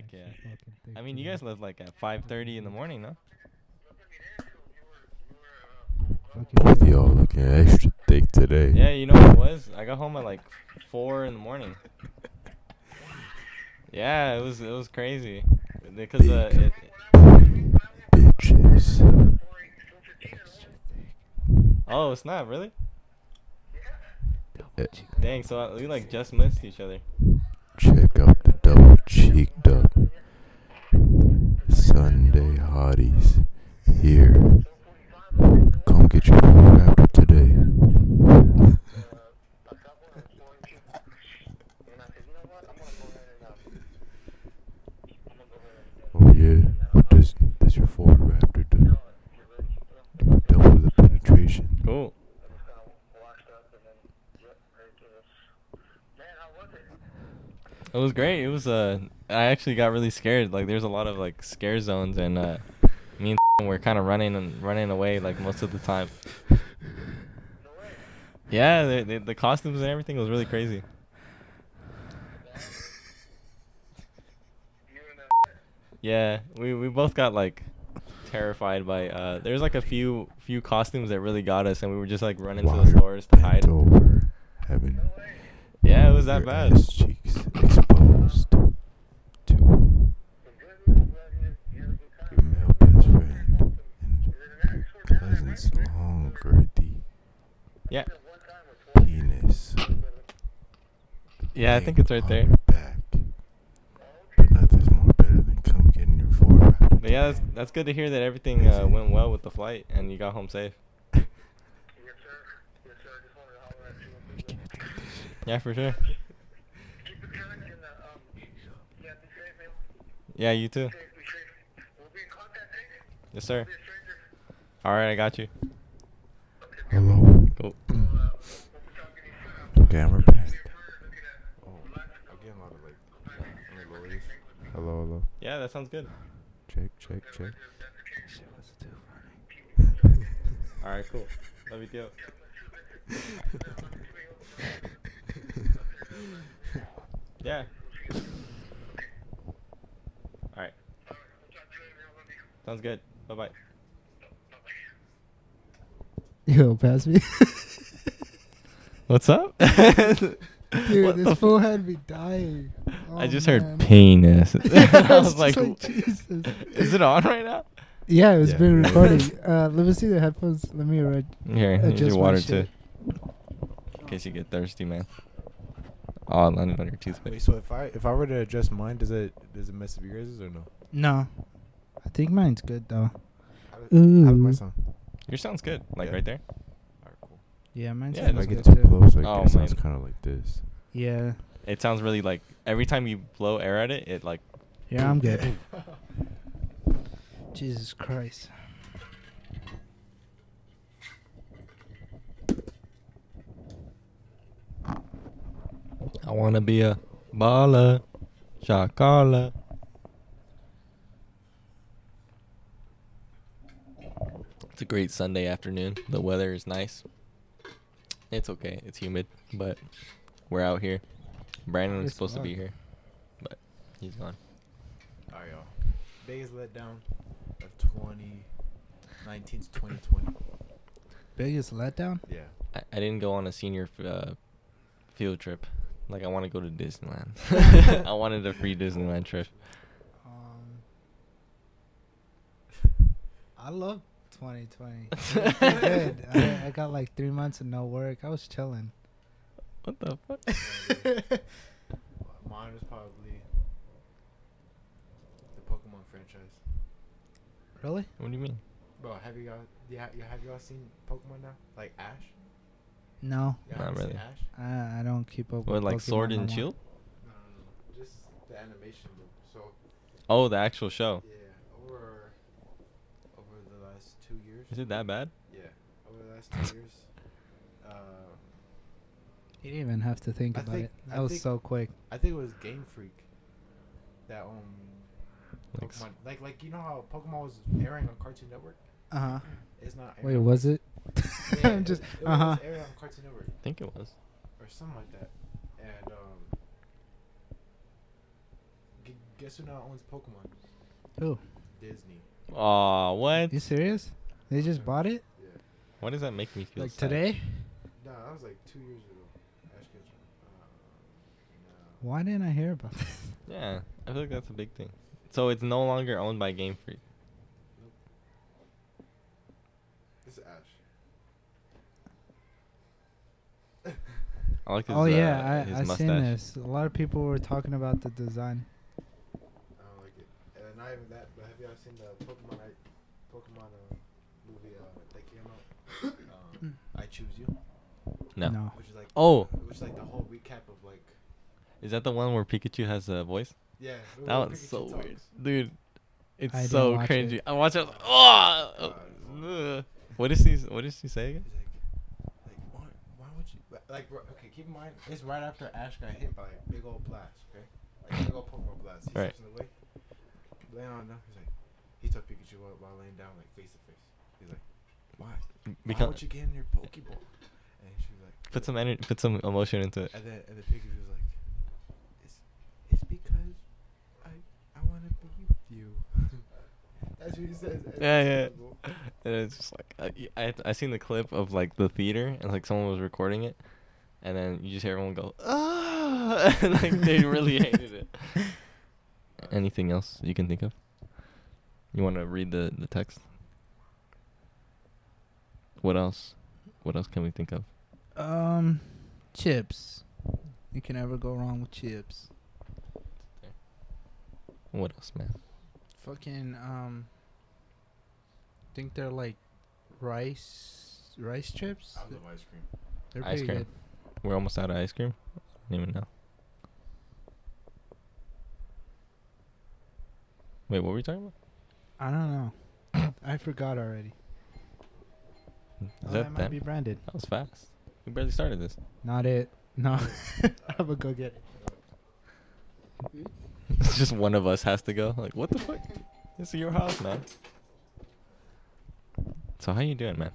Heck yeah. I mean, you guys left like at 5:30 in the morning, no? Fucking Both of y'all looking extra thick today. Yeah, you know what it was? I got home at like four in the morning. Yeah, it was it was crazy because uh, it, Bitches. oh snap, really? Eh, Dang, so uh, we like just missed each other. Check out the double cheeked up Sunday hotties here. Come get your food after today. Oh yeah, what does does your Ford Raptor do? Do double the penetration. Cool. It was great. It was uh I actually got really scared. Like there's a lot of like scare zones and uh me and were kind of running and running away like most of the time. Yeah, the, the the costumes and everything was really crazy. Yeah, we we both got like terrified by uh there's like a few few costumes that really got us and we were just like running to the stores to hide. over, having Yeah, it was that bad. ass cheeks exposed to your male best friend and your long girthy Yeah. penis. Yeah, I think it's right there. back. But nothing's more better than come getting your. But yeah, that's that's good to hear that everything uh, went well with the flight and you got home safe. Yeah, for sure. Yeah, you too. Yes, sir. All right, I got you. Hello. Cool. Okay, oh, I'm back. Oh, again, a lot of like. Let me lower this. Hello, hello. Yeah, that sounds good. Check, check, check. Shit was too funny. All right, cool. Love you too. Yeah. All right. Sounds good. Bye bye. Yo, pass me. What's up? Dude, What the this f- fool had me dying. I Oh, just man. heard penis. I I was like, Jesus. is it on right now? Yeah, it was Yeah. being recording. Uh, let me see the headphones. Let me read. Here, here's adjust your my water shit. too. In case you get thirsty, man. Oh, it landed on your toothpick. Wait, so if I if I were to adjust mine, does it does it mess up yours or no? No, I think mine's good though. How, does- how does my Ooh. Sound? Yours sounds good. Like Yeah. right there. Alright, cool. Yeah, mine's Yeah, If I sounds get good too close, I Oh, guess it sounds man. kind of like this. Yeah, It sounds really like every time you blow air at it, it like. yeah, I'm good. Jesus Christ. I wanna be a baller, shakala. It's a great Sunday afternoon. The weather is nice. It's okay. It's humid, but we're out here. Brandon is It's supposed to be here, but he's gone. Alright, y'all. Biggest letdown of 2019 to 2020. Biggest letdown? Yeah. I, I didn't go on a senior f- uh, field trip. Like I want to go to Disneyland. I wanted a free Disneyland trip. Um, I love 2020. It was pretty good. I, I got like three months of no work. I was chilling. What the fuck? Mine was probably the Pokemon franchise. Really? What do you mean? Bro, have you guys yeah, yeah have you all seen Pokemon now? Like Ash? No, You Not haven't really. Ash? I, I don't keep up. What, with like Pokemon Sword and more. Shield? No, no, no. Just the animation, bro. So Oh, the actual show. yeah, over over the last two years. Is it that bad? Yeah, over the last two years. Uh, You didn't even have to think I about think- it. I That was think- so quick. I think it was Game Freak. That um, Like, Pokemon, like like you know how Pokemon was airing on Cartoon Network. Uh huh. It's not. Wait, airing on was it? Yeah, I'm just. it, it Uh huh. airing on Cartoon Network I think it was. or something like that. And um, G- Guess who now owns Pokemon? Who? Disney. Aw, what? You serious? They just bought it Yeah. Why does that make me feel like sad? today. No, that was like two years ago. Ash Ketchum. Uh, no. Why didn't I hear about this? Yeah, I feel like that's a big thing. So it's no longer owned by Game Freak. This is Ash. I like his, oh uh, yeah, his I I mustache. seen this. A lot of people were talking about the design. I don't like it. And not even that, but have you ever seen the Pokemon I, Pokemon uh, movie uh, that came out? um, I Choose You, No. No. which is like Oh, which is like the whole recap of like is that the one where Pikachu has a voice? yeah. That way one's Pikachu so talks. weird, dude. It's I so didn't watch cringy. it. I watch it. Oh, ugh. Uh, what is he? What does he say again? He's like, like why, why would you like, like okay? Keep in mind, it's right after Ash got hit by a big old blast. Okay, like a big old Pokemon blast. He Right. steps in the way, laying on them. He's like, he took Pikachu while, while laying down, like face to face. He's like, why? Why Because would you get in your Pokeball? And she was like, put some energy, put some emotion into it. and then and then Pikachu was like, it's it's because I I want to be with you. That's what he says. and Yeah, yeah. adorable. And it's just like I, I I seen the clip of like the theater and like someone was recording it, and then you just hear everyone go ah, and like they really hated it. Anything else you can think of? You want to read the the text? What else? What else can we think of? Um, chips. You can never go wrong with chips. What else, man? Fucking um. Think they're like rice rice chips. I love ice cream. They're Ice pretty cream. good. We're almost out of ice cream. I don't even know. Wait, what were we talking about? I don't know. I forgot already. Is Oh, that that might them? be branded. That was fast. We barely started this. Not it. No. I'm gonna go get it. It's just one of us has to go. Like, what the fuck? This is your house, man. So how you doing, man?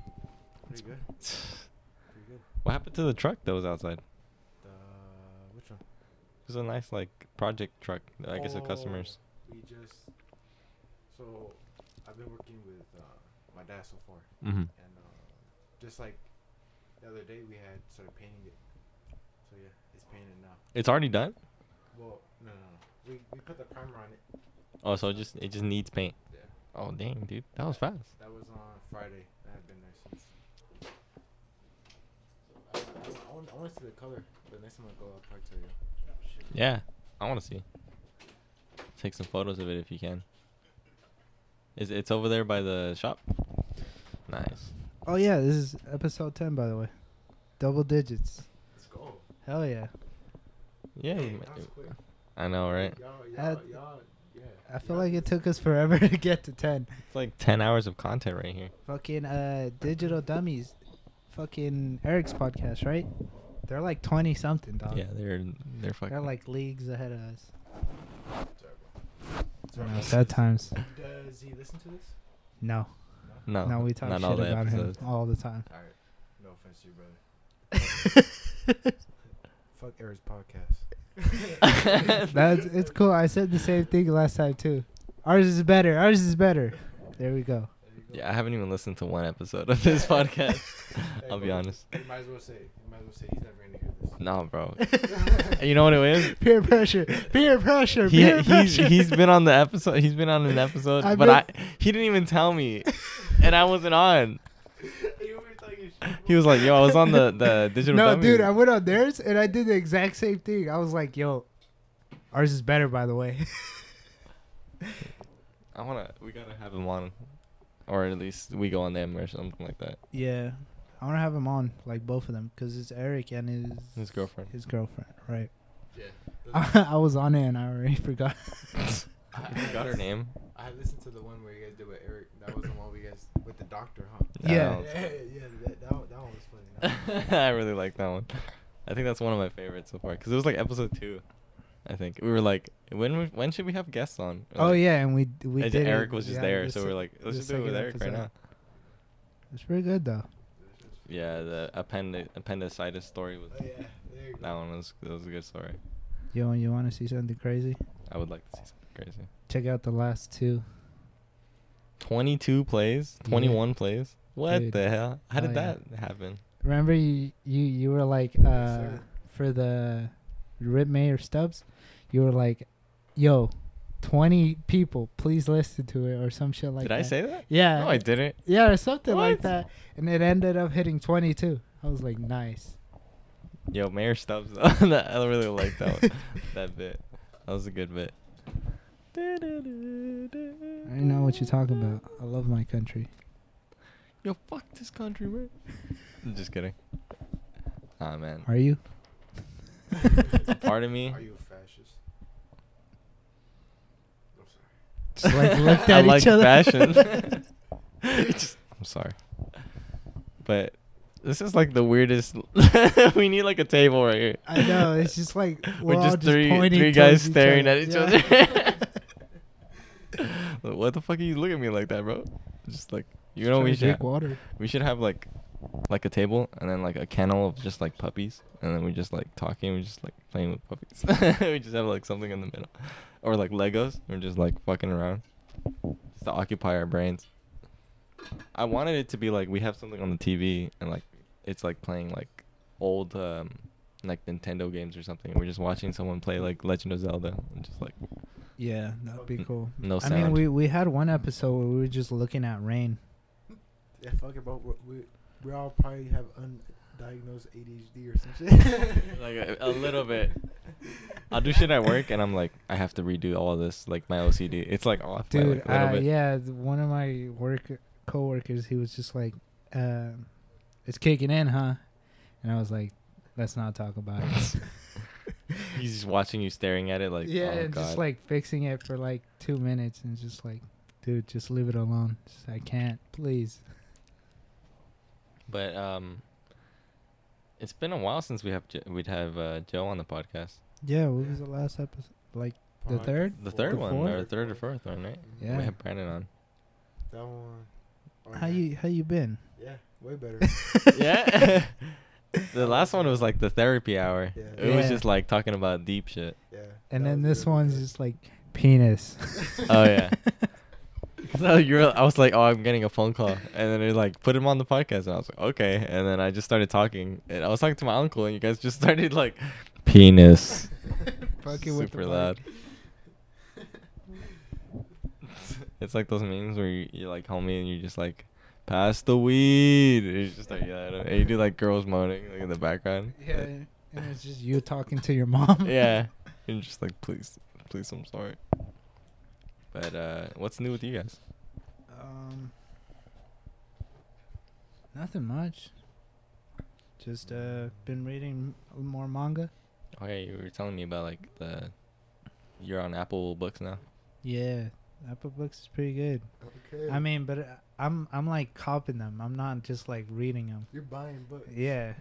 Pretty good. Pretty good. What happened to the truck that was outside? The which one? It was a nice like project truck. I guess the customers. Oh, We just so I've been working with uh, my dad so far, Mm-hmm. Just like the other day we had started painting it. So yeah, it's painted now. It's already done. Well, no, no, no. We we put the primer on it. Oh, so it just it just needs paint. Yeah. Oh dang, dude, that was fast. That was on Friday. That had been there since. I, I, I, want, I want to see the color. The next time I go, I'll probably tell you. Yeah, I want to see. Take some photos of it if you can. Is it's over there by the shop? Nice. Oh yeah, this is episode ten by the way. Double digits. Let's go. Hell yeah. Yeah, Hey, you that was might- quick. I know, right? Y'all, y'all, y'all, yeah. I feel y'all like it took us forever to get to ten. It's like ten hours of content right here. Fucking uh digital dummies. Fucking Eric's podcast, right? They're like twenty something, dog. Yeah, they're they're fucking. They're like leagues ahead of us. Sorry, bro. I Sorry, know, sad times. Does he listen to this? No. No, No, we talk not shit all about episodes. him all the time. All right. No offense to you, brother. Fuck Eric's podcast. That's it's cool. I said the same thing last time too. Ours is better. Ours is better. There we go. There you go. Yeah, I haven't even listened to one episode of this podcast. Hey, I'll be honest. You might as well say. You might as well say he's never gonna hear this. No, bro. you know what it is? Peer pressure. Peer pressure. He Peer he's pressure. he's been on the episode. He's been on an episode, I've but been- I he didn't even tell me, and I wasn't on. You were talking shit, He was like, "Yo, I was on the the digital." No, Dummies." dude, I went on theirs and I did the exact same thing. I was like, "Yo, ours is better, by the way." I wanna. We gotta have him on, or at least we go on them or something like that. yeah, I want to have him on, like both of them, because it's Eric and his His girlfriend. His girlfriend, right? Yeah. I, I was on it and I already forgot. I, You got her name. I listened to the one where you guys did with Eric. That was the one we guys with the doctor, huh? I Yeah. Yeah, yeah. That, that, one- that one was funny. That one- I really like that one. I think that's one of my favorites so far because it was like episode two. I think we were like, when we, when should we have guests on? We're oh like- yeah, and we we and did. Eric it, was just yeah, there, the so we're like, let's just do it with second Eric right now. It's pretty good though. Yeah, the appendi- appendicitis story was Oh, yeah. There you go. that one was that was a good story. Yo, you want to see something crazy? I would like to see something crazy. Check out the last two. 22 plays, Yeah. 21 plays. What Dude. the hell? How did Oh, yeah. that happen? Remember you you, you were like uh sir. for the Rip Mayor Stubbs, you were like, "Yo, twenty people, please listen to it" or some shit like did that. Did I say that? Yeah. No, I didn't. Yeah, or something like that. And it ended up hitting 22. I was like, nice. Yo, Mayor Stubbs. I really like that one, that bit. That was a good bit. I know what you're talking about. I love my country. Yo, fuck this country, man. I'm just kidding. Ah, man. Are you? Part of me. Are you a fascist? I'm sorry. Just like looked I at like each other. fashion. Just- I'm sorry, but this is like the weirdest. we need like a table right here. I know. It's just like We're we're all just three pointing three guys each staring other. at each other. What the fuck are you looking at me like that, bro? Just like you know we should water. we should have like like a table and then like a kennel of just like puppies and then we just like talking we just like playing with puppies. we just have like something in the middle or like Legos. We're just like fucking around just to occupy our brains. I wanted it to be like we have something on the TV and like it's like playing like old um like Nintendo games or something. We're just watching someone play like Legend of Zelda and just like Yeah, that'd be N- cool. no I mean, we we had one episode where we were just looking at rain. Yeah, fuck it, bro. We, we, we all probably have undiagnosed ADHD or some shit. like a, a little bit. I'll do shit at work and I'm like I have to redo all this like my OCD. It's like off by Dude, like a little uh, bit. yeah, th- one of my work coworkers, he was just like, uh, "It's kicking in, huh?" And I was like, "Let's not talk about it." He's just watching you staring at it like yeah, oh god. just like fixing it for like two minutes, and just like, dude, just leave it alone. Just, I can't, please. but um it's been a while since we have Jo- we'd have uh, Joe on the podcast. Yeah, what was the last episode? Like the Probably third? The third The one fourth? or third or fourth one, right? Yeah. We have Brandon on. That one. oh, How yeah. you how you been? Yeah, way better. yeah. The last one was like the therapy hour. Yeah. It was Yeah. just like talking about deep shit. Yeah. And that then was this good, one's just like penis. Oh yeah. So you're, I was like, oh, I'm getting a phone call, and then they're like, put him on the podcast, and I was like, okay, and then I just started talking, and I was talking to my uncle, and you guys just started like, penis, Fucking with the super mic. loud. it's like those memes where you, you're like homie, and you're just like, pass the weed, and you just start yelling, at 'em, and you do like girls moaning like in the background. Yeah, and it's just you talking to your mom. yeah, and just like, please, please, I'm sorry. But uh, what's new with you guys? Um, nothing much. Just uh, been reading more manga. Oh yeah, you were telling me about like the you're on Apple Books now. Yeah, Apple Books is pretty good. Okay. I mean, but uh, I'm I'm like copying them. I'm not just like reading them. you're buying books. Yeah,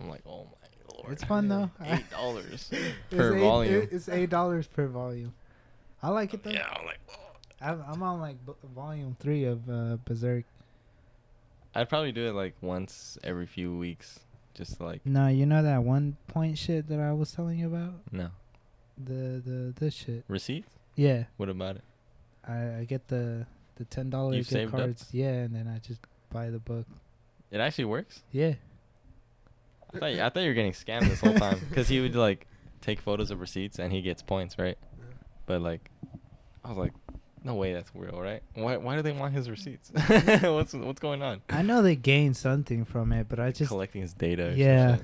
I'm like, oh my lord. it's fun though. Eight dollars It's per eight- volume. it- It's eight dollars per volume. I like it though. yeah, I'm like, oh. I'm, I'm on like b- volume three of uh, Berserk. I'd probably do it like once every few weeks, just like No, you know that one point shit that I was telling you about no the the this shit. receipts. Yeah, What about it? I, I get the the ten dollar gift saved up? cards. Yeah, and then I just buy the book. It actually works. Yeah, I thought you, I thought you were getting scammed this whole time because he would like take photos of receipts and he gets points, right? But like, I was like, no way, that's real, right? Why why do they want his receipts? what's what's going on? I know they gain something from it, but I just collecting his data. or Yeah.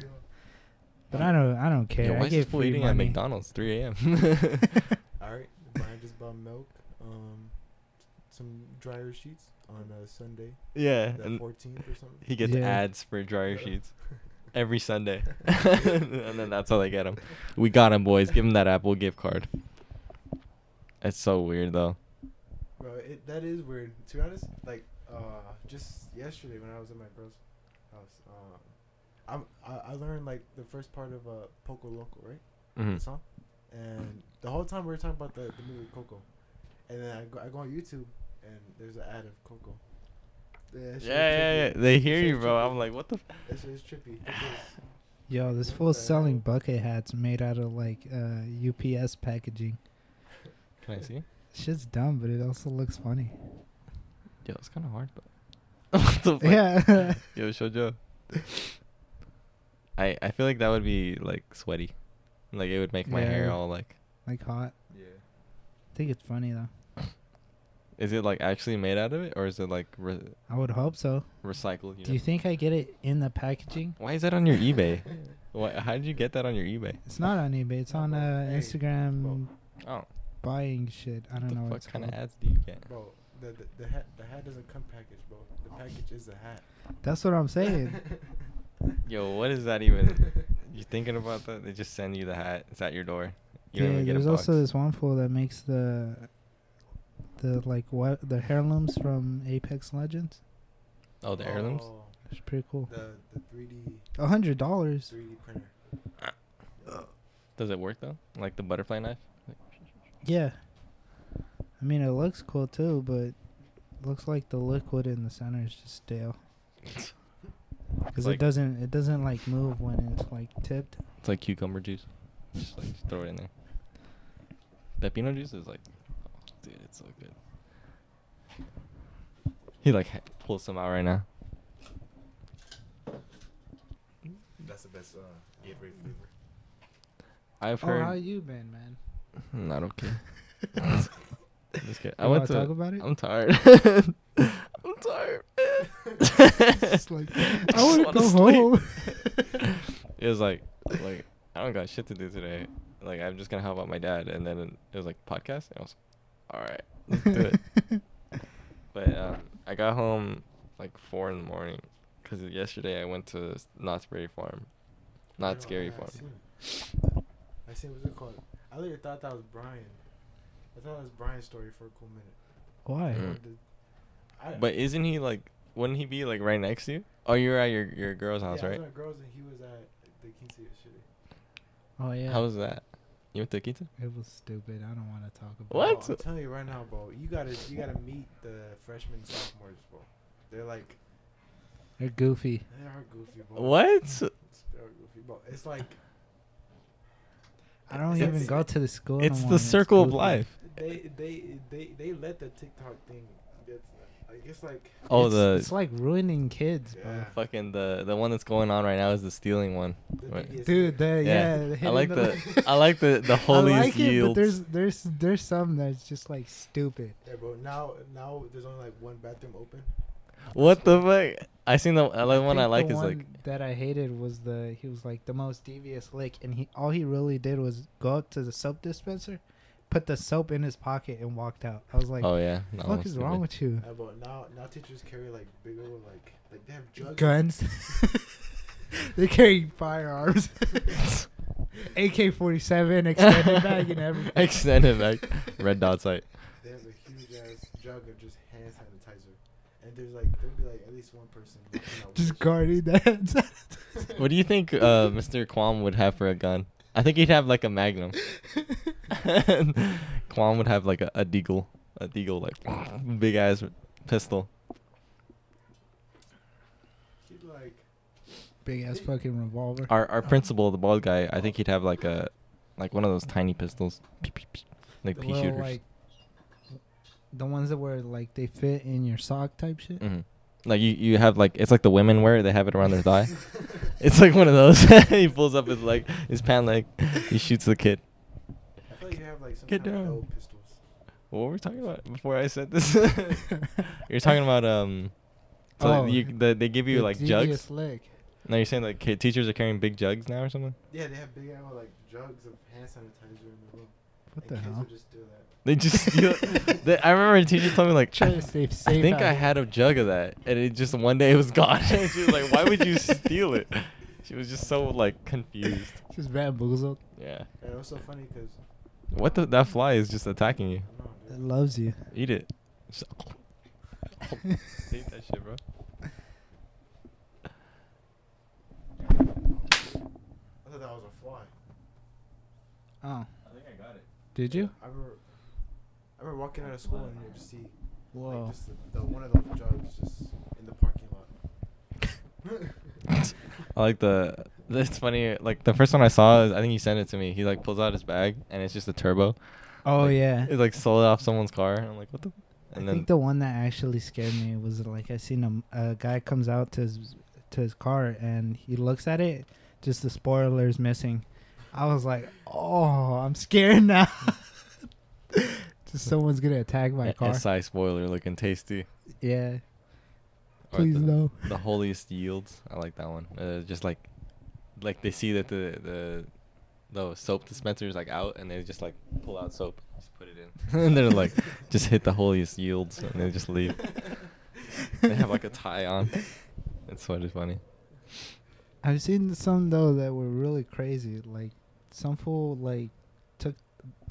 but I don't I don't care. Yo, why I is this get fool free eating at. McDonald's 3 a.m.? All right. Brian just bought milk, um, some dryer sheets on a Sunday, yeah, the and 14th or something. he gets Yeah. ads for dryer sheets every Sunday, and then that's how they get him. We got him, boys. Give him that Apple gift card. It's so weird though. Bro, it, that is weird. To be honest, like uh, just yesterday when I was at my bro's house, uh, I'm I, I learned like the first part of uh Poco Loco, right? hmm The song, and the whole time we were talking about the, the movie Coco, and then I go I go on YouTube and there's an ad of Coco. Yeah, that shit is Yeah, yeah, yeah. trippy. They hear you, bro. trippy. I'm like, what the? F- That shit is trippy. Yo, this What fool's selling hell? bucket hats made out of like uh, UPS packaging. Can I see? Shit's dumb, but it also looks funny. Yo, it's kind of hard though. what the? Yeah. Yo, Shoujo. I I feel like that would be like sweaty. Like it would make my hair all like. like hot. Yeah. I think it's funny though. Is it like actually made out of it, or is it like re- I would hope so. recycled? You Do you think I get it in the packaging? Why is that on your eBay? Why, how did you get that on your eBay? It's not on eBay. It's on uh, Hey, Instagram Oh, buying shit. I don't the know what fuck it's kind of called. ads do you get? Bro, the, the the hat the hat doesn't come packaged, bro. The package is the hat. That's what I'm saying. Yo, what is that even? You thinking about that? They just send you the hat. It's at your door. You don't yeah, even get a there's box. also this one fool that makes the the like what the heirlooms from Apex Legends. oh, the heirlooms. Oh, It's pretty cool. the the 3D A hundred dollars. 3D printer. Does it work though? Like the butterfly knife? Yeah. I mean, it looks cool too, but looks like the liquid in the center is just stale. Because like- it doesn't it doesn't like move when it's like tipped. It's like cucumber juice. Just like just throw it in there. Pepino juice is like, dude, it's so good. He like ha- pulls some out right now. That's the best uh, Gatorade flavor. I've Oh, how heard. you been, man? Not okay. Just kidding. I You went wanna to. talk about it? I'm tired. I'm tired. It's like, I just wanna wanna go sleep. home. it was like, like I don't got shit to do today. Like I'm just gonna help out my dad, and then it was like podcast. And I was, all right, let's do it. But um, I got home like four in the morning because yesterday I went to s- Knott's Berry Farm, not Oh, Scary yeah, Farm. I seen, I seen what's it called. I literally thought that was Brian. I thought that was Brian's story for a cool minute. Why? Mm. I- But isn't he like? Wouldn't he be like right next to you? Oh, you were at your your girl's house, yeah, I right? was at girls and he was at the Quince yesterday. Oh yeah. How was that? You went to Quinta? it was stupid. I don't want to talk about. It. What? Bro, I'm telling you right now, bro. You gotta you gotta meet the freshmen sophomores, bro. They're like They're goofy. they are goofy, bro. What? It's- They're goofy, bro. It's like I don't It's- even it's- go to the school. no It's more, the and circle of life. they they they they let the TikTok thing. Get, like it's like Oh, it's, the it's like ruining kids, bro. Fucking the the one that's going on right now is the stealing one. the Right. Dude, the, yeah. Yeah, I like the- the I like the the holiest I like it, but there's there's there's some that's just like stupid. Yeah, bro. Now now there's only like one bathroom open. What the fuck? I seen the I like one I like the is one like that I hated was the he was like the most devious lick, and he all he really did was go up to the soap dispenser, put the soap in his pocket, and walked out. I was like, oh yeah. "The that fuck is wrong with you?" Yeah, but now now teachers carry like bigger like like they have jugs. Guns. they carry firearms. AK forty seven extended bag and everything. Extended back. Red dot sight. They have a huge ass jug of just hand sanitizer, and there's like there'd be like at least one person walking out with Just that shit. guarding that. What do you think uh, Mr. Quam would have for a gun? I think he'd have like a Magnum. Quam would have like a, a deagle, a deagle like big ass pistol. He'd like Big ass fucking revolver. Our our principal, the bald guy, I think he'd have like a like one of those tiny pistols, like the pea little, shooters. like the ones that were like they fit in your sock type shit. hmm Like you, you have like it's like the women wear it. They have it around their thigh. It's like one of those. he pulls up his leg, his pant leg. He shoots the kid. I feel like you have like some Get kind down. L pistols. What were we talking about before I said this? you're talking about um. So Oh, you, the, they give you The like jugs. lick. No, you're saying like kid, teachers are carrying big jugs now or something. Yeah, they have big ass like jugs of hand sanitizer in the room. What and the hell? would just do that. They just steal. they, I remember a teacher told me like, Try I, to stay I think I had a jug of that, and it just one day it was gone. and she was like, "Why would you steal it?" She was just so like confused. just bamboozled. Yeah. And it was so funny because What the? That fly is just attacking you. Know. It loves you. Eat it. Just- Eat that shit, bro. I thought that was a fly. Oh, I think I got it. Did you? I remember, I remember walking out of school and you just see Whoa. like just the, the one of those jugs just in the parking lot. I like the. It's funny. Like the first one I saw, is, I think he sent it to me. He like pulls out his bag, and it's just a turbo. Oh Like, yeah. It like sold off someone's car. And I'm like, what the? And I then think the one that actually scared me was like I seen a, a guy comes out to his to his car and he looks at it, just the spoiler's missing. I was like, oh, I'm scared now. just someone's gonna attack my car. SI spoiler looking tasty. Yeah, please the, no. The holiest yields. I like that one. Uh, just like, like they see that the the the soap dispenser is like out, and they just like pull out soap, just put it in, and they're like, just hit the holiest yields, and they just leave. they have like a tie on. It's sort of funny. I've seen some though that were really crazy. Like some fool like took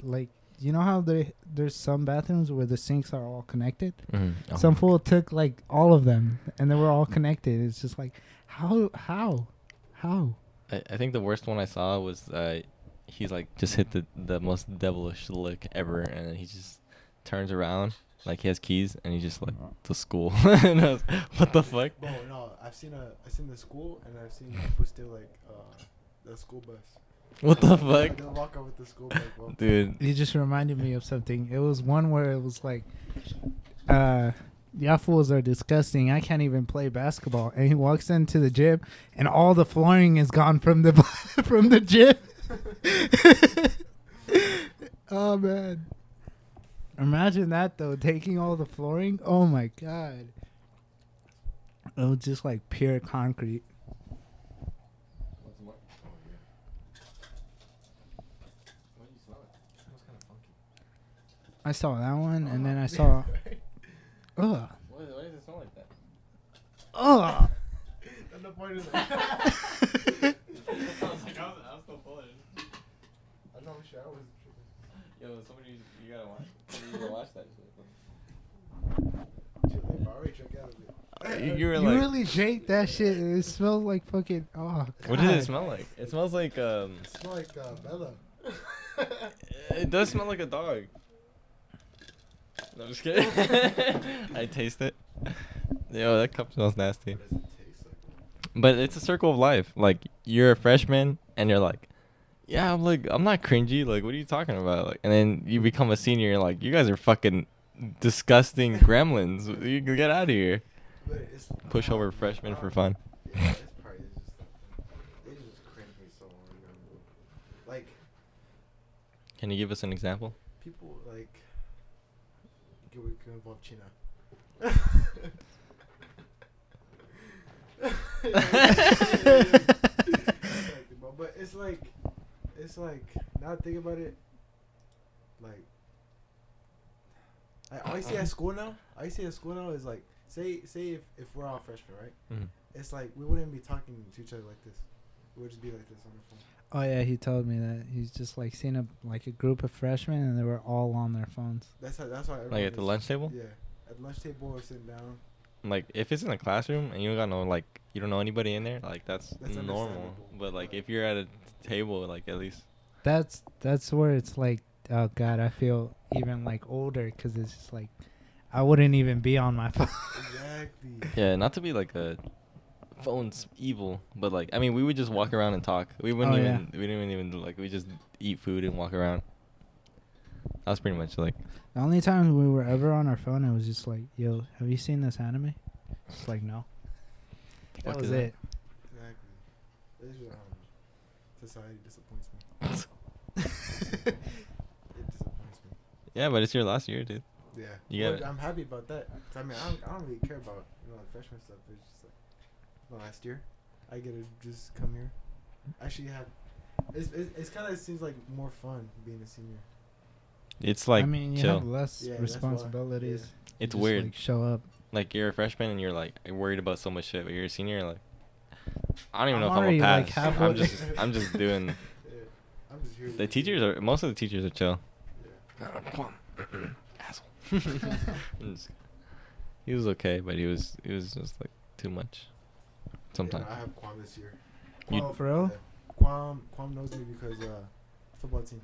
like you know how there there's some bathrooms where the sinks are all connected. Mhm. Oh some my fool took like all of them and they were all connected. It's just like how how how I, I think the worst one I saw was uh, he's like just hit the the most devilish lick ever, and then he just turns around like he has keys, and he just like to school. and I was, what the fuck? Bro, no, I've seen a, I've seen the school, and I've seen people steal like uh, the school bus. What the fuck, walk with the school bus, bro. dude? You just reminded me of something. It was one where it was like, uh, y'all fools are disgusting. I can't even play basketball. And he walks into the gym, and all the flooring is gone from the from the gym. oh man! Imagine that though, taking all the flooring. Oh my god! It was just like pure concrete. I saw that one, and then I saw. Ugh. Why, why does it smell like that? Ugh. That's the point of I was like, I was, I was still pulling. I know, shit, I was. Yo, somebody, you gotta watch. You gotta watch that shit. Chill, I already drank out of it. You, you were You like, really shake that shit. and It smells like fucking. Oh. what did it smell like? It smells like um. It smell like uh, Bella. It does smell like a dog. No, I'm just kidding. I taste it. Yo, that cup smells nasty. What does it taste like? But it's a circle of life. Like you're a freshman and you're like, yeah, I'm like I'm not cringy. Like what are you talking about? Like and then you become a senior. You're like you guys are fucking disgusting gremlins. You can get out of here. But Push over freshmen for fun. Yeah, it's probably just like, it just cringe me so Like Can you give us an example? people like can we can involve China. but it's like it's like now I think about it like I I see at school now I see at school now is like say say if, if we're all freshmen right Mhm. it's like we wouldn't be talking to each other like this we would just be like this on the phone Oh yeah, he told me that he's just like seen a like a group of freshmen and they were all on their phones. that's how that's how Like at the lunch table? yeah at the lunch table or sitting down Like if it's in a classroom and you don't got no like you don't know anybody in there, like that's, That's normal. But like but- if you're at a table, like at least That's that's where it's like, oh god, I feel even like older because it's just like, I wouldn't even be on my phone. exactly Yeah, not to be like a phone's evil, but like I mean, we would just walk around and talk. We wouldn't Oh, even yeah. we didn't even do like we just eat food and walk around. That was pretty much like The only time we were ever on our phone, it was just like, yo, have you seen this anime? Just like no. That fuck was is it. exactly um, society disappoints me it disappoints me Yeah, but it's your last year, dude. yeah You Well, gotta- I'm happy about that. I mean I don't, I don't really care about you know the freshman stuff it's just like the last year I get to just come here actually have it's it's, it's kind of seems like more fun being a senior It's like I mean, you chill. have less Yeah, responsibilities. yeah. It's just, weird. Like, show up. Like you're a freshman and you're like worried about so much shit, but you're a senior. Like I don't even I'm know if I'm already, gonna like, pass. halfway- I'm just I'm just doing. yeah. I'm just here The teachers are most of the teachers are chill. yeah. Asshole. He was okay, but he was he was just like too much. Sometimes. Yeah, I have Quam this year. You- Quam- For real? yeah. Quam Quam knows me because uh, football team.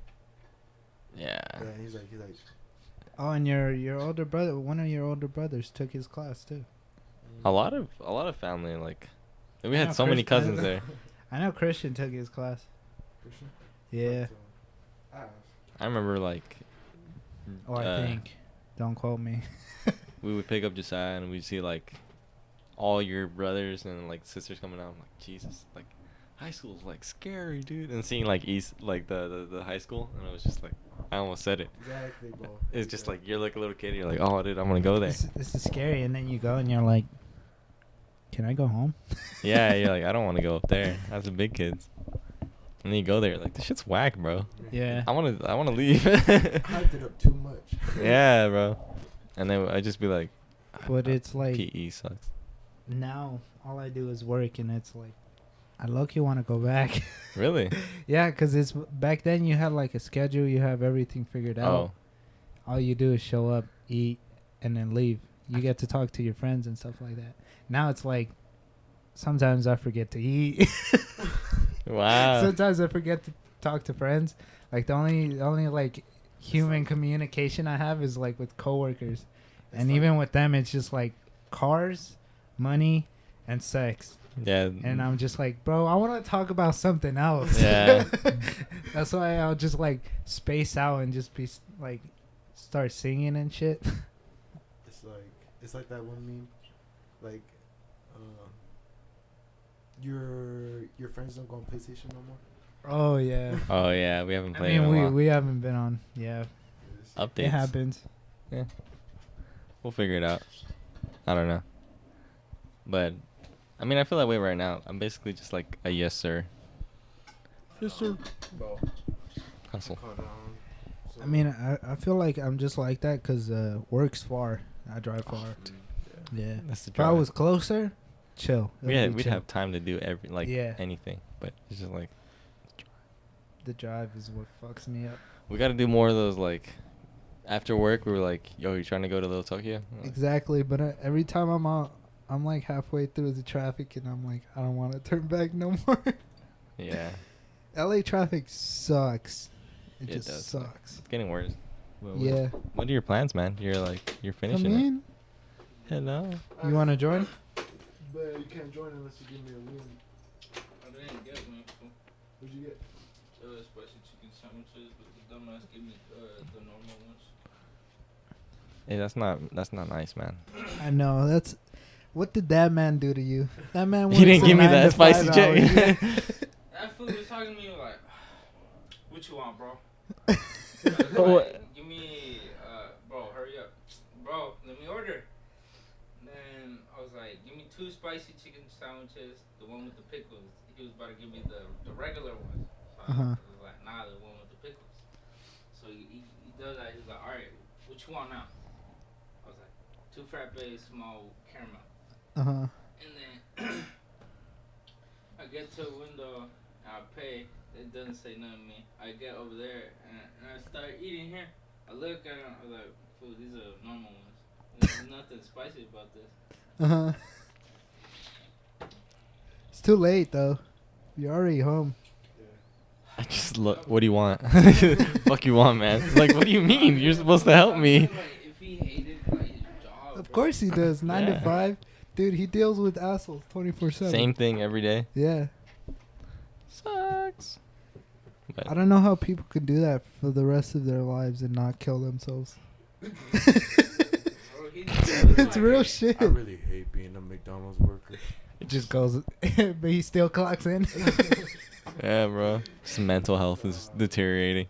Yeah. Yeah, and he's like he's like. Oh, and your your older brother, one of your older brothers, took his class too. A lot of a lot of family like we Yeah, had so many Chris- cousins there. I know Christian took his class. Christian? Yeah. But, uh, I- I remember like Oh, I uh, think. Don't quote me. we would pick up Josiah and we'd see like all your brothers and like sisters coming out. I'm like, Jesus, like high school's like scary, dude. And seeing like East, like the, the, the high school, and I was just like, I almost said it. Exactly, bro. It's just like you're like a little kid. You're like, oh, dude, I'm gonna go there. This, this is scary, and then you go and you're like, "Can I go home?" yeah, you're like, I don't want to go up there. That's the big kids. And then you go there, like this shit's whack, bro. Yeah. I wanna, I wanna leave. hyped it up too much. yeah, bro. And then I just be like, But it's like PE sucks. Now all I do is work, and it's like I low-key want to go back. Really? yeah, because it's back then you had like a schedule, you have everything figured out. Oh, All you do is show up, eat, and then leave. You get to talk to your friends and stuff like that. Now it's like sometimes I forget to eat. wow. sometimes I forget to talk to friends. Like the only the only like human communication I have is like with coworkers. It's and like- even with them it's just like cars, money, and sex. yeah. And I'm just like, bro, I want to talk about something else. Yeah. That's why I'll just like space out and just be like start singing and shit. It's like it's like that one meme, like, uh, your your friends don't go on PlayStation no more. Oh yeah. Oh yeah, we haven't played. I mean, in a we while. we haven't been on. Yeah, It's- Updates. it happens. Yeah. We'll figure it out. I don't know. But I mean, I feel that way right now. I'm basically just like a yes sir. Yes sir. Bro, Hustle. calm down. So- I mean, I I feel like I'm just like that because uh, work's far. I drive far. Mm, Yeah. That's the If I drive. was closer, chill. It'd yeah, we'd chill. have time to do every like Yeah. anything, but it's just like the drive is what fucks me up. we got to do more of those like after work. We were like, "Yo, you trying to go to Little Tokyo?" Like, Exactly, but uh, every time I'm out, I'm like halfway through the traffic, and I'm like, I don't want to turn back no more. Yeah, LA traffic sucks. It, It just does sucks. it's getting worse. What, what- Yeah. What are your plans, man? You're like you're Come finishing it. in. Hello. You want to join? But you can't join unless you give me a win. I didn't get one. What'd you get? Uh, spicy chicken sandwiches, but the dumbass gave me uh, the normal ones. Hey, that's not that's not nice, man. I know. That's what did that man do to you? That man. He didn't give me that spicy chicken. That fool was talking to me like, "What you want, bro?" What? like, Give me, uh, bro, hurry up, bro. Let me order. And then I was like, "Give me two spicy chicken sandwiches, the one with the pickles." He was about to give me the the regular one. So Uh-huh. I was like, "Nah, the one with the pickles." So he, he, he does that. He's like, "All right, what you want now?" I was like, two frappes, small caramel." Uh huh. And then I get to a window, and I pay. It doesn't say nothing to me. I get over there and, and I start eating here. I look at them. I'm like, "Food, these are normal ones. There's nothing spicy about this." Uh huh. It's too late though. You're already home. I just look. What do you want? Fuck you want, man? Like, what do you mean? You're supposed to help me. Like, if he hated like his job, Of course he does. Nine Yeah. to five, dude. He deals with assholes twenty four seven. Same thing every day. Yeah. Sucks. But I don't know how people could do that for the rest of their lives and not kill themselves. It's real shit. I really hate being a McDonald's worker. It just goes, but he still clocks in. yeah, bro. Just mental health is deteriorating.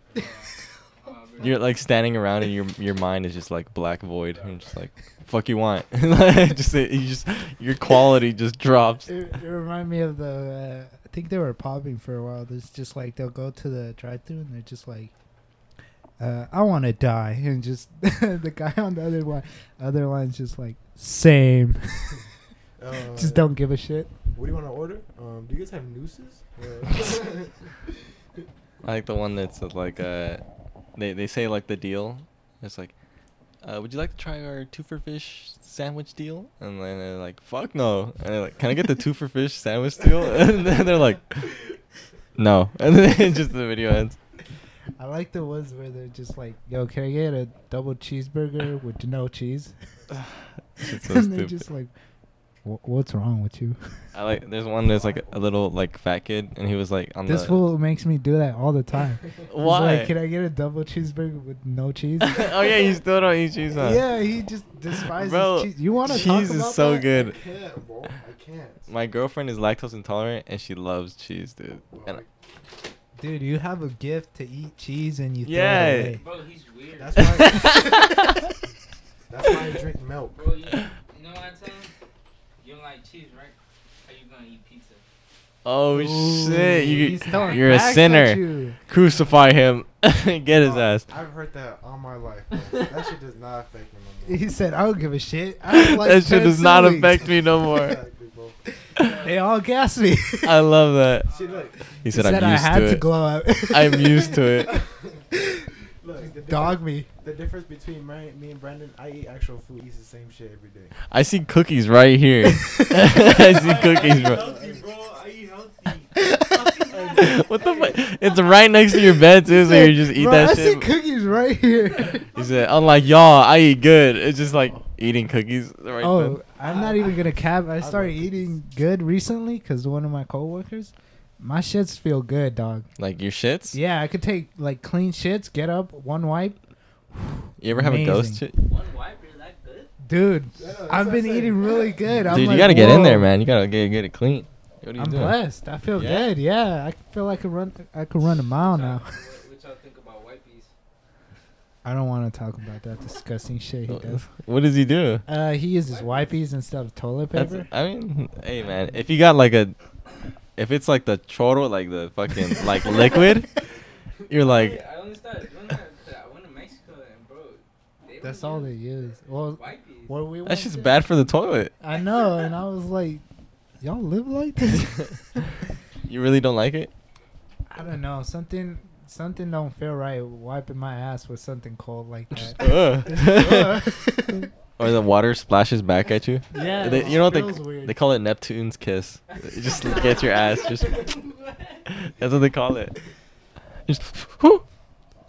You're like standing around and your your mind is just like black void. And just like, fuck you want? just you just your quality just drops. it, it reminded me of the. Uh, I think they were popping for a while. There's just like they'll go to the drive-through and they're just like, uh, "I want to die," and just the guy on the other line, other line's just like, "Same." Uh, just don't give a shit. What do you want to order? Um, do you guys have nooses? I like the one that's like uh, they they say like the deal. It's like, uh, would you like to try our two for fish sandwich deal? And then they're like, fuck no. And they're like, can I get the two for fish sandwich deal? And then they're like, no. And then just the video ends. I like the ones where they're just like, "Yo, can I get a double cheeseburger with no cheese?" Shit's so and they're just like, Wh- what's wrong with you? I like. There's one There's like a little like fat kid, and he was like on this the. fool makes me do that all the time. He's Why? Like, Can I get a double cheeseburger with no cheese? oh yeah, you still don't eat cheese, huh? yeah, he just despises Bro, cheese. You want to talk cheese is so that? good. I can't, bro. I can't. My girlfriend is lactose intolerant, and she loves cheese, dude. And Dude, you have a gift to eat cheese and you Yeah. throw it away. Bro, he's weird. That's why. that's why I drink milk. Bro, you, you know what I'm saying? You don't like cheese, right? How you gonna eat pizza? oh Ooh, shit, You, you're a sinner. you. Crucify him. Get his Uh, ass. I've heard that all my life. that shit does not affect me no more. He said, "I don't give a shit." I like that shit does not siblings." affect me no more. They all gas me. I love that. See, look, He He said, said I'm I used had to to it. glow up. I'm used to it. look. Dog me. The difference between my, me and Brandon, I eat actual food. He eats the same shit every day. I see cookies right here. I see cookies, bro. bro. I eat healthy. what the fuck? It's right next to your bed too, so you just eat Bro, that I see cookies right here. He said, unlike y'all, I eat good. It's just like eating cookies right oh, then. I'm not even gonna cap. I started cookies. eating good recently because one of my coworkers, my shits feel good, dog. Like your shits? Yeah, I could take like clean shits, get up, one wipe, You ever have a ghost Amazing. shit? One wipe, is that good? dude. I've been eating really good. I'm Dude, you like, gotta get in there, whoa. man. You gotta get get it clean. What are you I'm doing? blessed. I feel Yeah? good. Yeah, I feel like I could run. I could run a mile What now. y'all- What, what y'all think about wipies? I don't want to talk about that disgusting shit he does. What does he do? Uh, he uses wipies instead of toilet That's, paper. I mean, hey man, if you got like a, if it's like the choro, like the fucking like liquid, you're like, I only started doing that 'cause I went to Mexico and bro, they That's all they use use. Well, Wipies. where we that's went just to- bad for the toilet. I know, and I was like, y'all live like this? you really don't like it? I don't know. Something something don't feel right wiping my ass with something cold like that. Uh. Ugh. Uh. or the water splashes back at you. yeah, They- you know what they weird. they call it Neptune's kiss. It just gets your ass just. That's what they call it. Just. whew.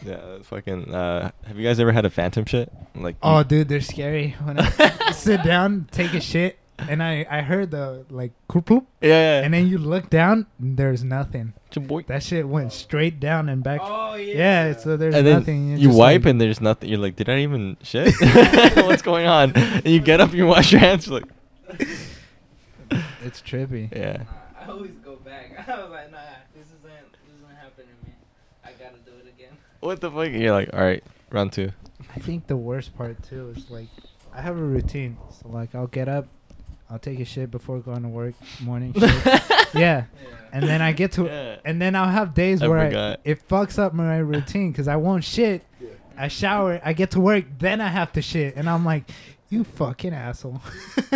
Yeah, fucking. Uh, have you guys ever had a phantom shit? Like. Oh, dude, they're scary. When I sit down, take a shit, and I I heard the like, cloop, cloop, Yeah, yeah. and then you look down, and there's nothing. Boy. That shit went straight down and back. Oh yeah. yeah, so there's and then nothing. You're you wipe like- and there's nothing. You're like, did I even shit? What's going on? And you get up, you wash your hands. You're like, it's trippy. yeah. I always go back. I was like, nah, this isn't this isn't happening to me. I gotta do it again. What the fuck? You're like, all right, round two. I think the worst part too is like I have a routine. So like I'll get up, I'll take a shit before going to work, morning shit. yeah. Yeah. And then I get to Yeah. and then I'll have days I where I, it fucks up my routine cuz I won't shit. Yeah. I shower, I get to work, then I have to shit and I'm like, "You fucking asshole."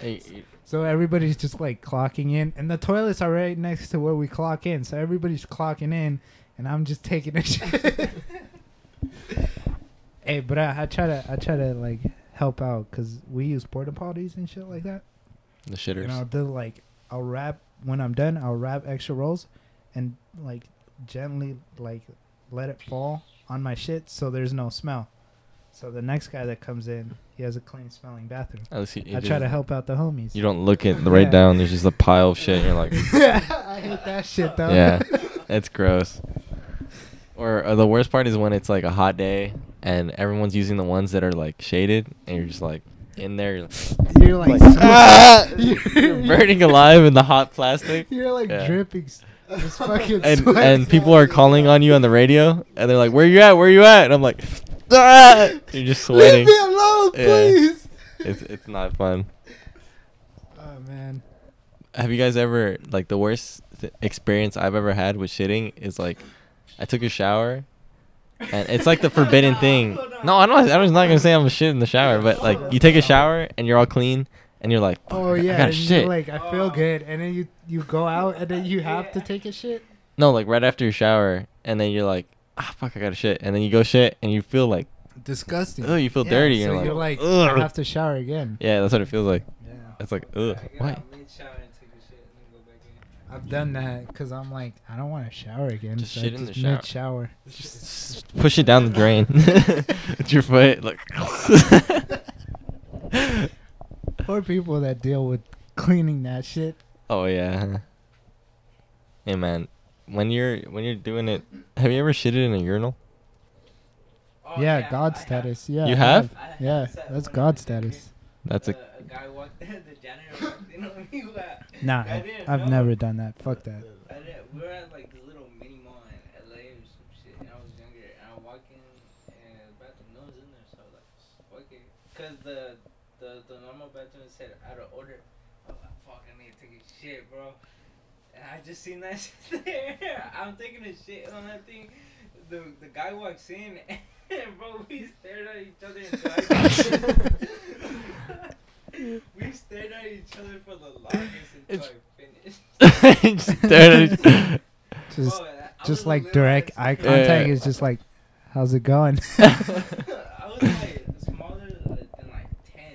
Hey, y- so everybody's just like clocking in and the toilets are right next to where we clock in. So everybody's clocking in and I'm just taking a shit. Hey, but I, I try to I try to like help out because we use porta potties and shit like that. the shitters. And I'll do like I'll wrap when I'm done. I'll wrap extra rolls, and like gently like let it fall on my shit so there's no smell. So the next guy that comes in, he has a clean smelling bathroom. At least you, you I try to help out the homies. You don't look it right Yeah. down. There's just a pile of shit. And you're like, yeah, I hate that shit though. yeah, it's gross. Or uh, the worst part is when it's like a hot day and everyone's using the ones that are like shaded, and you're just like in there, you're like, You're like, ah! You're- you're burning alive in the hot plastic. You're like Yeah. dripping. s- Just fucking and sweat. and people are calling on you on the radio, and they're like, "Where you at? Where you at?" And I'm like, ah! "You're just sweating." Leave me alone, Yeah. please. It's it's not fun. Oh man. Have you guys ever like the worst th- experience I've ever had with shitting is like, I took a shower, and it's like the forbidden thing. No, I don't. I was not gonna say I'm a shit in the shower, but like you take a shower and you're all clean, and you're like, Oh "Fuck, yeah. I gotta and you're shit." like I feel good, and then you you go out, and then you have to take a shit. no, like right after your shower, and then you're like, ah, fuck, I gotta shit, and then you go shit, and you feel like, Disgusting. oh, you feel Yeah, dirty. So you're like, like, "Ugh." I have to shower again. yeah, that's what it feels like. Yeah. It's like, ugh, I I've done that because I'm like, I don't want to shower again. Just so shit I in the just shower. Mid-shower. Just push it down the drain with your foot, like. Poor people that deal with cleaning that shit. Oh yeah. Hey man, when you're when you're doing it, have you ever shitted in a urinal? Oh, yeah, God I have. status. Yeah, You I have? I had Yeah, that's God status. That's a a guy walked the janitor walked in on me. What? Nah, I didn't I've know. never done that. Fuck that. I did, we were at like this little mini mall in LA or some shit, and I was younger, and I walked in, and the bathroom, no one's in there, so I was like, fuck it. Cause the, the, the normal bathroom said out of order. I was like, fuck, I need to take a shit, bro. And I just seen that shit there. I'm taking a shit on that thing. The, the guy walks in, and bro, we stared at each other until I We stared at each other for the longest until I finished. Just stared at each- Just, oh, Bro, just like direct eye contact Yeah. is just like, how's it going? I was like smaller uh, than like ten,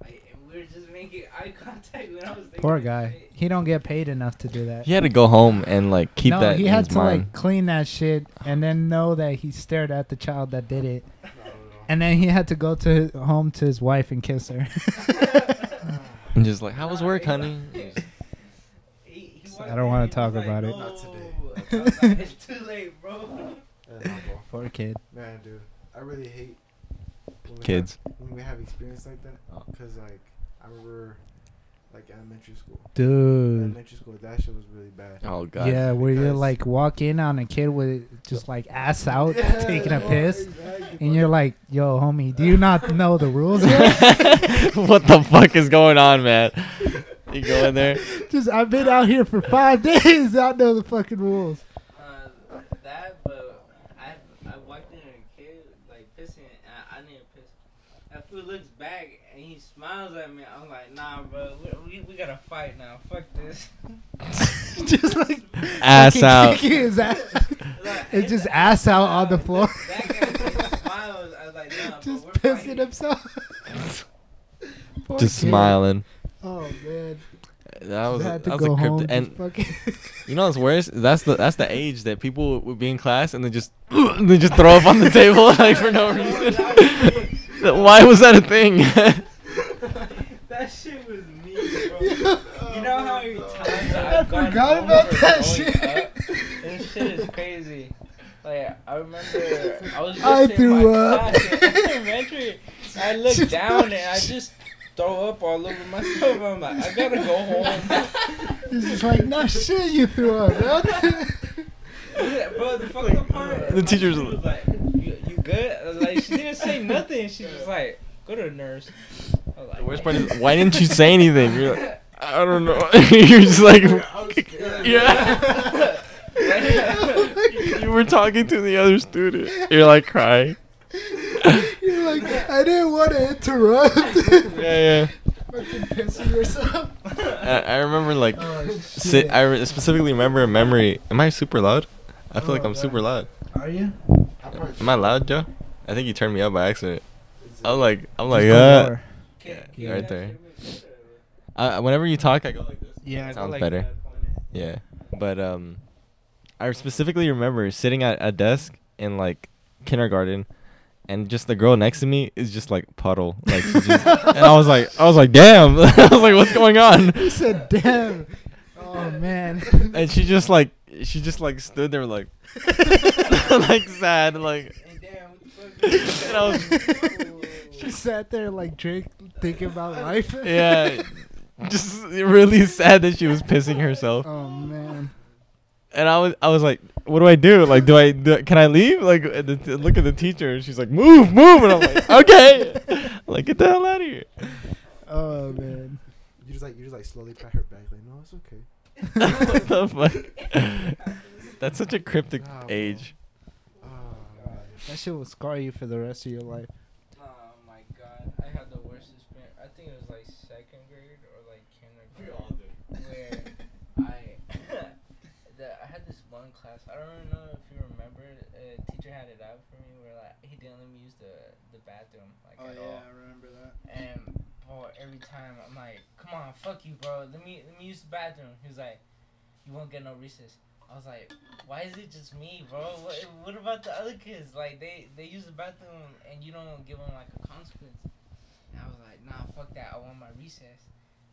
like, we were just making eye contact when I was. Poor guy. He don't get paid enough to do that. he had to go home and like keep no, that he in had his to mind. like clean that shit and then know that he stared at the child that did it. And then he had to go to his, home to his wife and kiss her. and just like, how was work, honey? He, he I don't wanna talk was about like, it. Not today. "No." I was like, it's too late, bro. Yeah, no. Poor kid. Man, dude, I really hate when Kids. have, when we have experience like that. Oh. Cause like I remember, like elementary school. Dude. Elementary school, that shit was really bad. Oh god. Yeah, where you like walk in on a kid with just like ass out Yeah, taking a piss, exactly, and you're like, "Yo, homie, do you not know the rules?" what the fuck is going on, man? You go in there. just I've been out here for five days. I know the fucking rules. Uh, that, but I I walked in on a kid like pissing, and I, I didn't piss. That fool looks back and he smiles at me. I'm like, nah, bro, we, we, we gotta fight now. Fuck this. just like Ass out. kicking his ass. Like, It's just ass out on the floor. That guy just smiles. I was like, nah, just pissing fighting. himself. Just kid. smiling. Oh man, That was had to that was go a home. crypto. And you know what's worse? That's the that's the age that people would be in class and they just they just throw up on the table like for no reason. Why was that a thing? that shit was me, bro. You know how many times I I've gone forgot home about that shit. up? This shit is crazy. Like I remember, I was just I in threw my up. class in elementary. I looked Just down and I just throw up all over myself. I'm like, I gotta go home. He's just like, no shit, you threw up. Yeah, bro, the fucked up part. The teacher's like, you, you good? I was like, she didn't say nothing. She was like, go to the nurse. Oh, like, the worst part is why didn't you say anything? You're like, I don't know. You're just like yeah. you were talking to the other student. You're like crying. You're like, I didn't want to interrupt. Yeah, yeah. Fucking pissing yourself. I, I remember like Oh, sit. shit. I re- specifically remember a memory. Am I super loud? I feel oh, like Oh, I'm God. super loud. Are you? Am I loud, Joe? I think you turned me up by accident. Is I'm like, I'm like, Just go uh. lower. Yeah, right there. I, whenever you talk, I go like this. Yeah, Sounds better. Yeah, but um, I specifically remember sitting at a desk in like kindergarten, and just the girl next to me is just like puddle, like, just, and I was like, I was like, damn, I was like, what's going on? He said, "Damn." Oh man. And she just like, she just like stood there like, like sad, like, And damn, what the fuck? And I was- she sat there like Drake, thinking about life. yeah, just really sad that she was pissing herself. Oh man. And I was, I was like, what do I do? Like, do I, do, can I leave? Like, uh, the, t- look at the teacher, and she's like, move, move, and I'm like, okay, I'm like get the hell out of here. Oh man. You just like you just like slowly pat her back like no it's okay. what the fuck? That's such a cryptic Oh, age. Oh, That shit will scar you for the rest of your life. Oh my god, I had the worst experience. I think it was like second grade or like kindergarten. Where I, the, I had this one class. I don't really know if you remember. A teacher had it out for me where like he didn't let me use the the bathroom like oh, at all. Yeah, I remember that. And boy, every time I'm like, "Come on, fuck you, bro. Let me let me use the bathroom." He was like, "You won't get no recess." I was like, "Why is it just me, bro? What, what about the other kids? Like they they use the bathroom and you don't give them like a consequence." And I was like, "Nah, fuck that. I want my recess."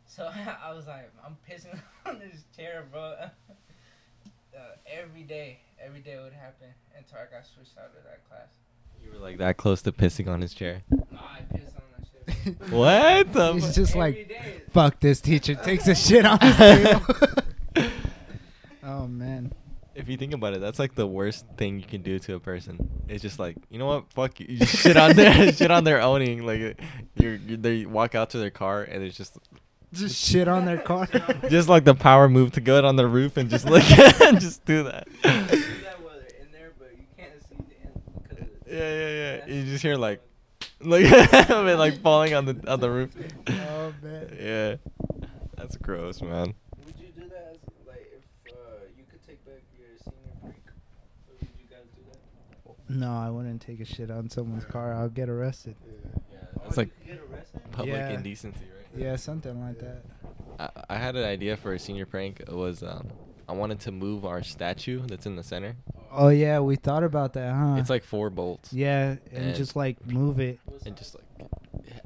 So I was like, I'm pissing on this chair, bro. Uh, every day, every day would happen until I got switched out of that class. You were like that close to pissing on his chair. No, I pissed on that shit. What the? He's just Every like, day. fuck this teacher. Takes a shit on his table. Oh man. If you think about it, that's like the worst thing you can do to a person. It's just like, you know what? Fuck you. You just shit on their shit on their owning. Like, uh, you're, they walk out to their car and it's just Just shit on their car. just like the power move to go on the roof and just like just do that. You can do that while they're in there, but you can't see the end because Yeah, yeah, yeah. You just hear like, like, I mean, like falling on the on the roof. Oh, man. Yeah, that's gross, man. Would you do that? As, like, if uh, you could take back your senior break, would you guys do that? No, I wouldn't take a shit on someone's car. I'll get arrested. Yeah. Yeah, Oh, that's like get arrested. public Yeah. indecency, right? Yeah, something like that. I, I had an idea for a senior prank. It was um, I wanted to move our statue that's in the center. Oh yeah, we thought about that, huh? It's like four bolts. yeah, and, and- just like move it. And just like,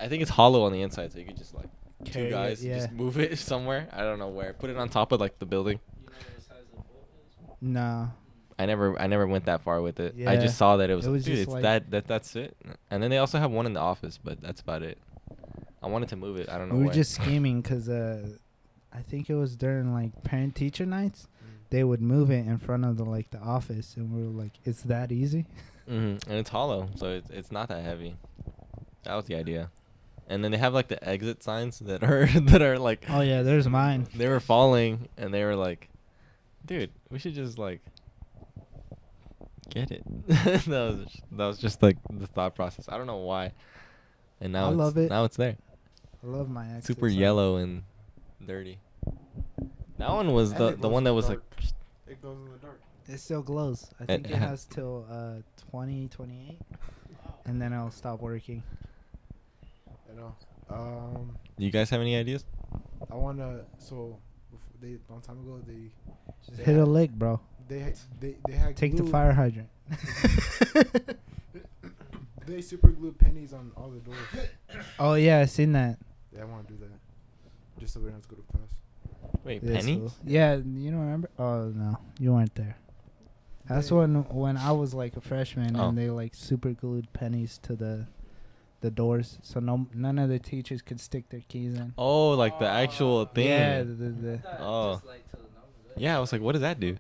I think it's hollow on the inside, so you could just like Carry two it, guys yeah. just move it somewhere. I don't know where. Put it on top of like the building. You know what size the bolt is? No. I never I never went that far with it. I just saw that it was, It was dude, it's like- that that that's it. And then they also have one in the office, but that's about it. I wanted to move it. I don't know We were where. just scheming because uh, I think it was during like parent teacher nights. Mm. They would move it in front of the like the office, and we were like, "It's that easy." hmm And it's hollow, so it's it's not that heavy. That was the idea. And then they have like the exit signs that are that are like Oh yeah, there's mine. they were falling and they were like, dude, we should just like get it. that was that was just like the thought process. I don't know why. And now I it's, love it. Now it's there. I love my exit Super sign. yellow and dirty. That one was And the it the glows one in that the was like dark. It goes in the dark. It still glows. I think it, ha- has till uh 2028, and then it'll stop working. I know. Um, Do you guys have any ideas? I wanna. So, before they long time ago, they Just They hit a had- lick, bro. they they they had Take the fire hydrant. they super glued pennies on all the doors. oh yeah, I seen that. Yeah, I want to do that, just so we don't have to go to class. Wait, This pennies? fool. Yeah, you don't remember? Oh no, you weren't there. That's when when I was like a freshman Oh. and they like super glued pennies to the the doors, so no none of the teachers could stick their keys in. Oh, like the actual oh. thing. Yeah, the, the, the- I Oh. just, like, to the numbers, right? Yeah, I was like, what does that do?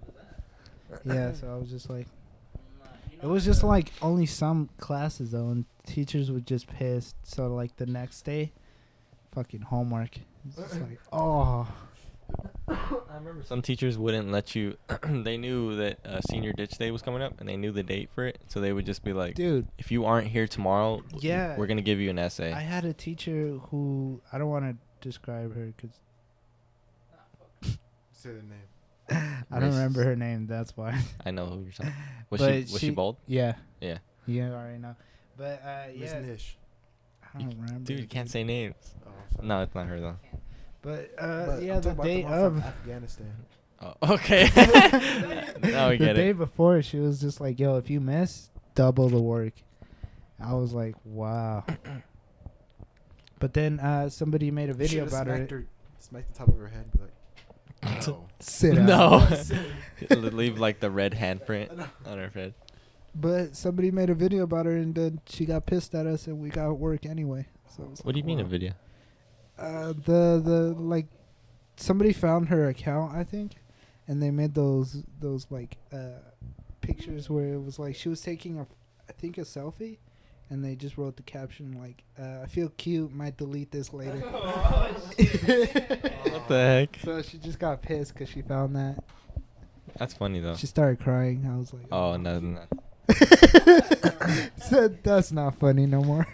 yeah. So I was just like, it was just like only some classes though, and teachers were just pissed. So like the next day, fucking homework. It's like, oh, I remember some teachers wouldn't let you. they knew that uh, senior ditch day was coming up, and they knew the date for it, so they would just be like, dude. "If you aren't here tomorrow, Yeah. we're gonna give you an essay." I had a teacher who I don't want to describe her because Say the name. I don't remember her name. That's why. I know who you're talking. Was But she was she bald? Yeah. Yeah. You already know. But uh, Miss yeah, Nish. I don't remember. Dude, you can't say names. Oh. No, it's not her though. But uh, But yeah, I'm the talking about day one from of Afghanistan. Oh, okay. now we the get day before, she was just like, "Yo, if you miss, double the work." I was like, "Wow." but then uh, somebody made a video Should've about smacked her. her, smack the top of her head, and be like, no. Sit down. No. Leave like the red handprint on her head. But somebody made a video about her, and then she got pissed at us, and we got work anyway. So it was What do you like, mean a video? Uh, the the like somebody found her account, I think, and they made those those like uh pictures where it was like she was taking a I think a selfie, and they just wrote the caption like uh, I feel cute, might delete this later. Oh. What the heck? so she just got pissed because she found that. That's funny though. She started crying. I was like, Oh no, no. Said that's not funny no more.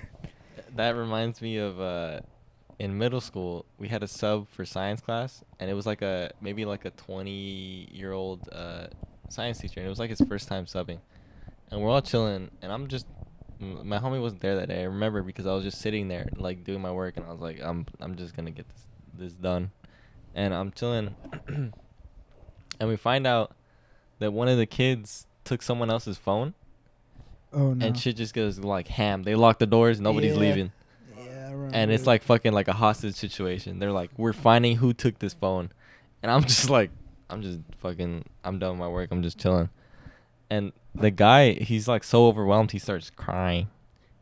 That reminds me of uh, in middle school we had a sub for science class, and it was like a maybe like a twenty year old uh, science teacher, and it was like his first time subbing, and we're all chilling, and I'm just my homie wasn't there that day. I remember because I was just sitting there like doing my work, and I was like, I'm I'm just gonna get this this done, and I'm chilling, and we find out that one of the kids took someone else's phone Oh no. and shit just goes like ham. They lock the doors, nobody's Yeah. leaving. And it's like fucking like a hostage situation. They're like, we're finding who took this phone, and I'm just like, I'm just fucking, I'm done with my work. I'm just chilling, and the guy, he's like so overwhelmed, he starts crying.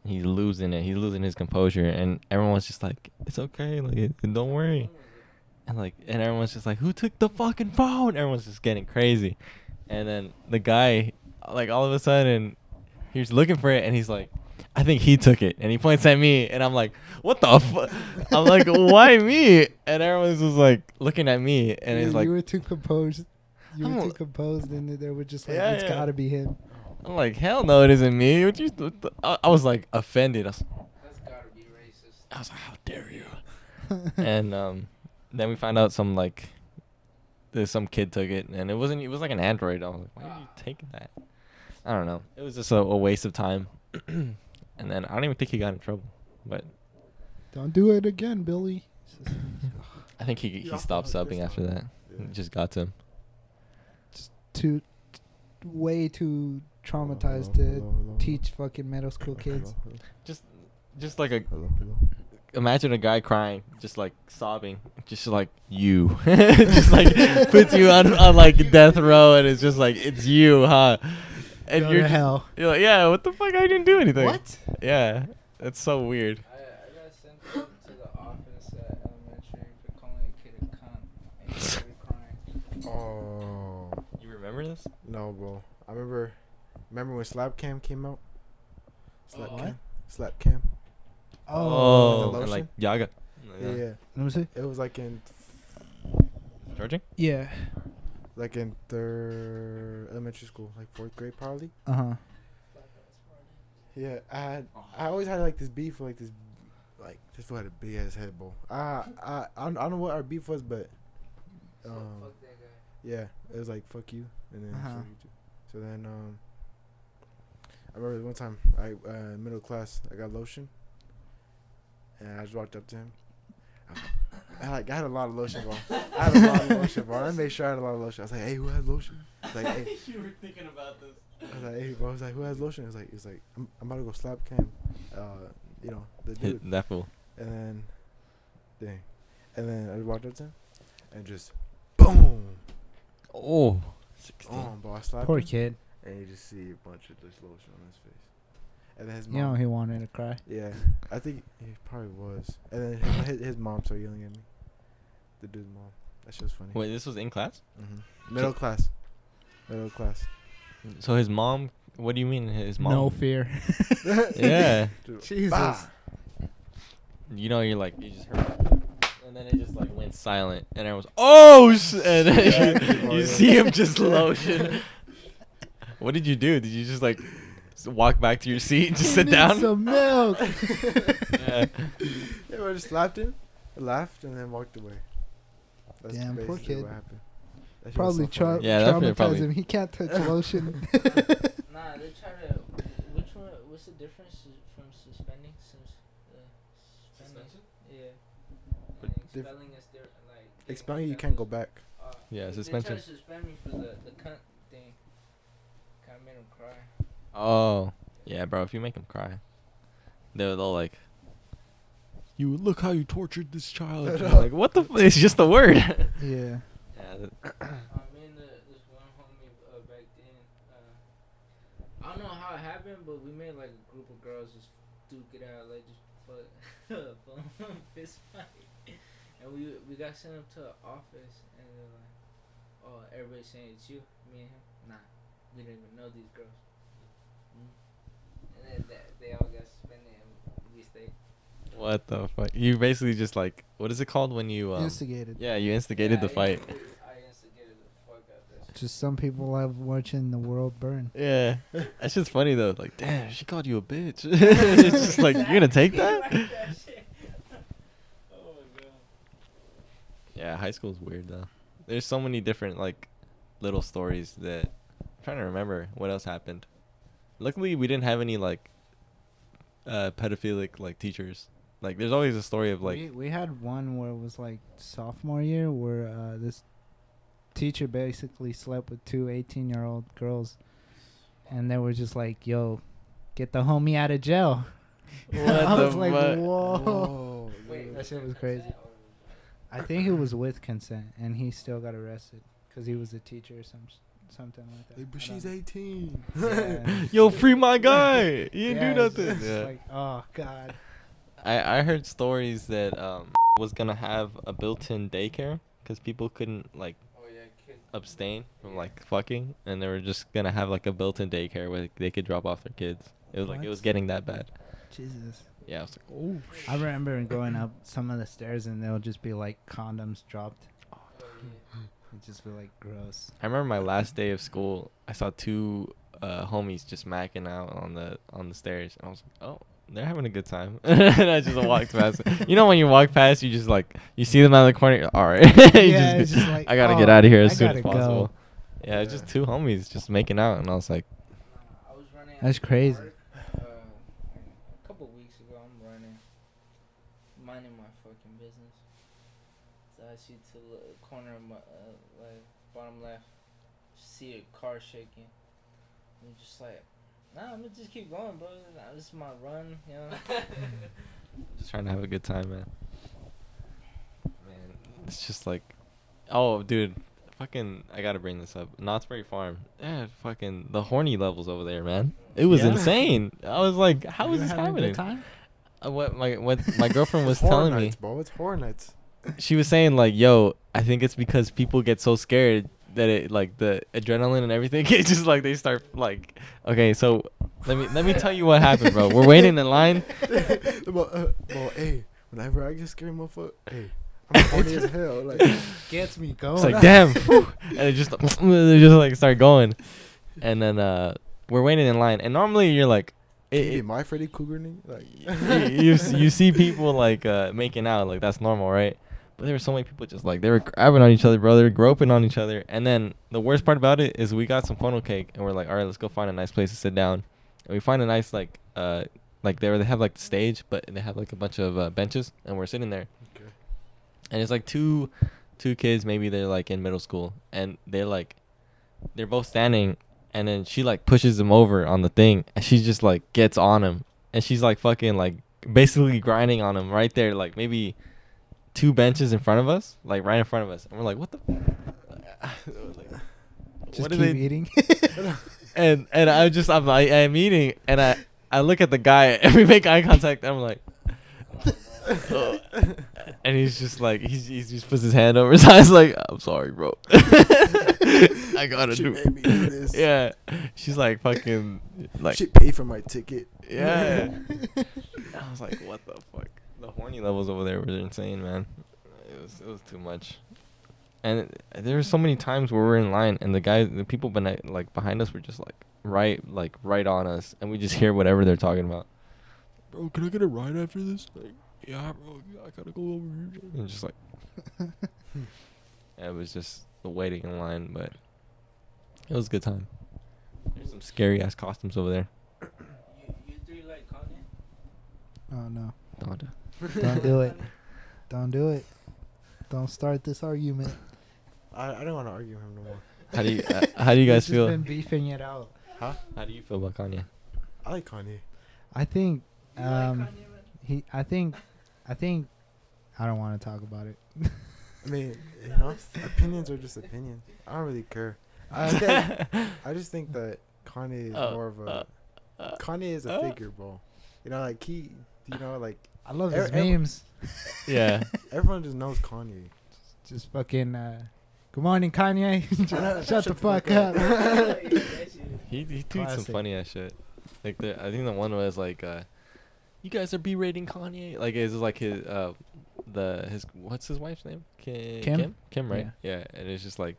He's losing it. He's losing his composure, and everyone's just like, "It's okay, like, don't worry." And like, and everyone's just like, "Who took the fucking phone?" Everyone's just getting crazy, and then the guy, like, all of a sudden, he's looking for it, and he's like, "I think he took it," and he points at me, and I'm like, "What the fuck?" I'm like, "Why me?" And everyone's just like looking at me, and you, it's like, you were too composed. You were I'm- too composed, and they were just like, Yeah, "It's yeah. gotta be him." I'm like, "Hell no, it isn't me." What you? What the? I, I was like offended. I was, That's gotta be racist. I was like, "How dare you?" and um, then we found out some like there's some kid took it and it wasn't it was like an android i was like why are you taking that i don't know it was just a, a waste of time and then i don't even think he got in trouble but Don't do it again, Billy. i think he he off the stopped subbing after that Yeah. it just got to him Just Too, way too traumatized Hello, to hello, hello. teach fucking middle school Hello, kids. hello, just just like a Hello, hello. imagine a guy crying just like sobbing just like you just like puts you on, on like death row and it's just like it's you huh and Go you're to just- hell. you're like yeah what the fuck i didn't do anything What? yeah that's so weird I, I got sent to the office at elementary for calling a kid a cunt and he started crying. Oh you remember this No, bro. I remember. Remember when Slap Cam came out? Slap Oh. Cam. Slap Cam. Oh, The oh, and like? Yaga. Yeah. yeah. Let me see. It was like in Charging? Yeah. Like in third elementary school, like fourth grade probably. Uh huh. Yeah, I had I always had like this beef with like this like this fool had a big ass head bowl. I I I don't, I don't know what our beef was, but um fuck that guy. yeah, it was like fuck you and then Uh-huh. fuck you too. So then um I remember one time I uh middle class I got lotion and I just walked up to him. I, like I had a lot of lotion, bro. I had a lot of lotion, bro. I made sure I had a lot of lotion. I was like, "Hey, who has lotion?" I was like, "Hey, you were thinking about this. I was like, hey, bro. I was like, who has lotion? He was like, he's like, I'm, I'm about to go slap Cam, uh, you know, the dude. That fool. And then, dang, and then I walked up to him, and just, boom, Oh. 16. boom, bro. I slapped Poor him, kid. and you just see a bunch of this lotion on his face. And then his mom. You know he wanted to cry. yeah, I think he probably was. And then his, his, his mom started yelling at me. The dude's mom. That shit was funny. Wait, this was in class? hmm Middle class. Middle class. So his mom. What do you mean his mom? No fear. Yeah. Dude, Jesus. bah! You know, you're like you just heard, and then it just like went silent, and I was oh, sh-, and then Yeah. you, you see him just lotion. what did you do? Did you just like walk back to your seat and just sit Need down? Some milk. yeah. Yeah, I just slapped him, laughed, and then walked away. That's Damn, poor kid. What happened. That Probably so tra- Yeah, that traumatized probably- him. He can't touch lotion. Nah, they try to. Which one? What's the difference sus- from suspending? Sus, uh, suspending. Yeah. But Like, diff- expelling is there. Like. Expelling, you can't go back. Uh, Yeah, they- suspension. They tried to suspend me for the the cunt thing. Kind of made him cry. Oh, yeah, bro. If you make him cry, they'll they'll like. You look how you tortured this child. And you're like what the? F-? It's just a word. yeah. yeah. that- Uh, me and the, this one homie uh, back then. Uh, I don't know how it happened, but we made like a group of girls just duke it out, like just fuck, full fist fight. And we we got sent up to the office, and they're like, "Oh, everybody's saying it's you, me and him." Nah, we didn't even know these girls. Mm. And then that, they all got suspended, and we stayed. What the fuck? You basically just like what is it called when you um, Instigated. Yeah, you instigated Yeah, the I fight. instigated- I instigated the fuck out of that. Just some people love watching the world burn. Yeah, that's just funny though. Like, damn, she called you a bitch. it's just like you're gonna take that. Like that oh my god. Yeah, high school's weird though. There's so many different like little stories that I'm trying to remember what else happened. Luckily, we didn't have any like uh pedophilic like teachers. Like, there's always a story of like we, we had one where it was like sophomore year where uh, this teacher basically slept with two 18 year old girls and they were just like yo get the homie out of jail what I was like fuck? whoa Whoa. Wait, That shit was crazy. I think it was with consent, and he still got arrested because he was a teacher or some something like that. Like, but she's know. 18. Yeah. Yo, free my guy. You didn't Yeah, do nothing. Yeah. Like, oh god. I I heard stories that um was gonna have a built-in daycare because people couldn't like Oh yeah, abstain from like fucking, and they were just gonna have like a built-in daycare where they could drop off their kids. It was like it was getting that bad. Jesus. Yeah, I was like, oh. I remember going up some of the stairs, and there'll just be like condoms dropped. Oh. It'd just be like gross. I remember my last day of school. I saw two uh, homies just macking out on the on the stairs, and I was like, "Oh, they're having a good time." and I just walked past. You know when you walk past, you just like you see them out of the corner. All right, You Yeah, it's just like, I gotta oh, get out of here as I soon as gotta go. possible. Yeah, it's just two homies just making out, and I was like, I was running. That's crazy. work, Uh, a couple weeks ago, I'm running, minding my fucking business. So I see to the corner of my uh, like bottom left, see a car shaking. I'm just like, nah, I'm gonna just keep going, bro. Nah, This is my run, you know. just trying to have a good time, man. Man, it's just like, oh, dude, fucking, I gotta bring this up. Knott's Berry Farm, yeah, fucking the horny levels over there, man. It was Yeah. insane. I was like, how You is this having a happening? good time? Uh, what my what my girlfriend was It's horror telling me, nights, bro. It's horror nights. she was saying like, yo, I think it's because people get so scared that it like the adrenaline and everything. It's just like they start like, okay, so let me let me tell you what happened, bro. We're waiting in line. well, uh, well, hey, whenever I get scared, motherfucker, hey, I'm horny as hell. Like, Gets me going. It's like damn, and it just they just like start going, and then uh we're waiting in line, and normally you're like, it, hey, it- my Freddy Krueger you, Like, you s- you see people like uh making out like that's normal, right? There were so many people just like they were grabbing on each other, brother, groping on each other, and then the worst part about it is we got some funnel cake, and we're like, all right, let's go find a nice place to sit down, and we find a nice like uh like there they have like the stage, but they have like a bunch of uh, benches, and we're sitting there, okay. and it's like two two kids maybe they're like in middle school and they're like they're both standing and then she like pushes him over on the thing and she just like gets on him and she's like fucking like basically grinding on him right there like maybe two benches in front of us like right in front of us and we're like what the like, Just what keep they eating. and and I just I'm like I'm eating and I I look at the guy and we make eye contact and I'm like "Oh." and he's just like he's he just puts his hand over his eyes like I'm sorry bro I gotta She do made me do this. yeah she's like fucking like She paid for my ticket. yeah I was like what the fuck the horny levels over there were insane man. It was it was too much. And it, there were so many times where we we're in line and the guys the people bene- like behind us were just like right like right on us and we just hear whatever they're talking about. Bro can i get a ride after this? Like yeah bro i gotta go over here. And just like it was just the waiting in line but it was a good time. There's some scary ass costumes over there. You, you three like Kanye? oh no! Don't. Don't do it. Don't do it. Don't start this argument. I, I don't want to argue with him no more. how do you uh, how do you guys We've feel Just been beefing it out. Huh? how do you feel about kanye I like Kanye. I think. You like Um, Kanye, man? he. I think. I think. I don't want to talk about it. I mean, you know, opinions are just opinions. I don't really care. I think, I just think that Kanye is Uh, more of a uh, uh, Kanye is a uh. figure, bro. You know, like he, you know, like I love his er- memes. yeah everyone just knows Kanye. Just fucking. Uh, Good morning, Kanye. Shut Shut, the fuck up. That. He he tweets some funny ass shit. Like the I think the one was like, uh, "You guys are berating Kanye." Like it's like his uh, the his what's his wife's name? Kim. Kim? Kim, Kim right? Yeah. and it's just like,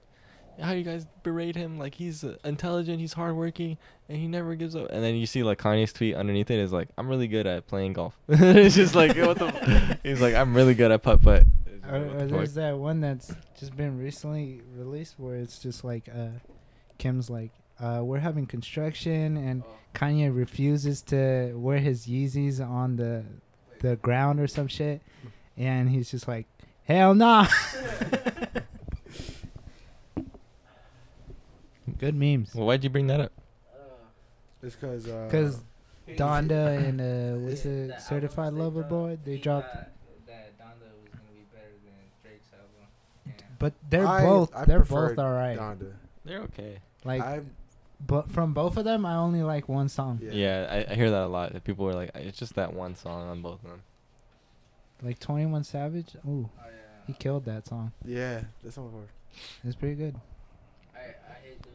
how you guys berate him? Like he's uh, intelligent, he's hardworking, and he never gives up. And then you see like Kanye's tweet underneath it is like, "I'm really good at playing golf." it's just like what the. f- He's like, "I'm really good at putt putt." It's Or, or there's fuck? that one that's just been recently released where it's just like uh, Kim's like, uh, we're having construction and Oh. Kanye refuses to wear his Yeezys on the the ground or some shit, and he's just like, hell nah. Good memes. Well, why'd you bring that up? Uh, it's because because uh, Donda and uh, what's it, the certified lover dropped, boy? They dropped. That Donda was gonna be better than Drake's album. Yeah. But they're I, both I they're both all right. Donda. They're okay. Like, I've, but from both of them, I only like one song. Yeah, yeah I, I, hear that a lot. That people are like, it's just that one song on both of them. Like Twenty One Savage. Ooh, oh, yeah. he killed that song. Yeah, that's song was. It's pretty good. I, I hate the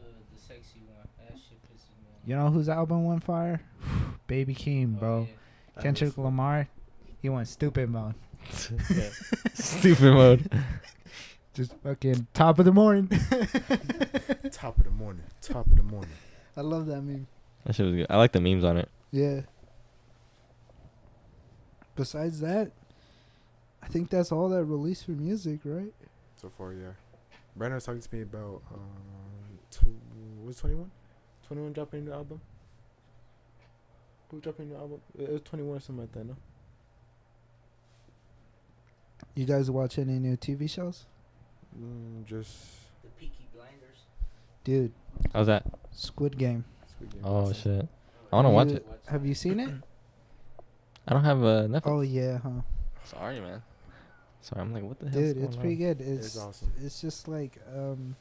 you know whose album went fire? Baby Keem, Oh, bro. yeah. Kendrick listen- Lamar, he went stupid mode. Stupid mode. Just fucking top of the morning. Top of the morning. Top of the morning. I love that meme. That shit was good. I like the memes on it. Yeah. Besides that, I think that's all that released for music, right? So far, yeah. Brandon was talking to me about um, tw- what's twenty one? Twenty one dropping a new album. Who dropping a new album? It was twenty one or something like that. No. You guys watch any new TV shows? Mm, just The Peaky Blinders. Dude, How's that? Squid Game. Squid Game. Oh That's shit. I wanna watch it. Have you seen it? I don't have a Netflix. Oh yeah, huh? Sorry, man. Sorry, I'm like, what the hell? Is that? Dude, it's pretty good. It's It's awesome. it's just like um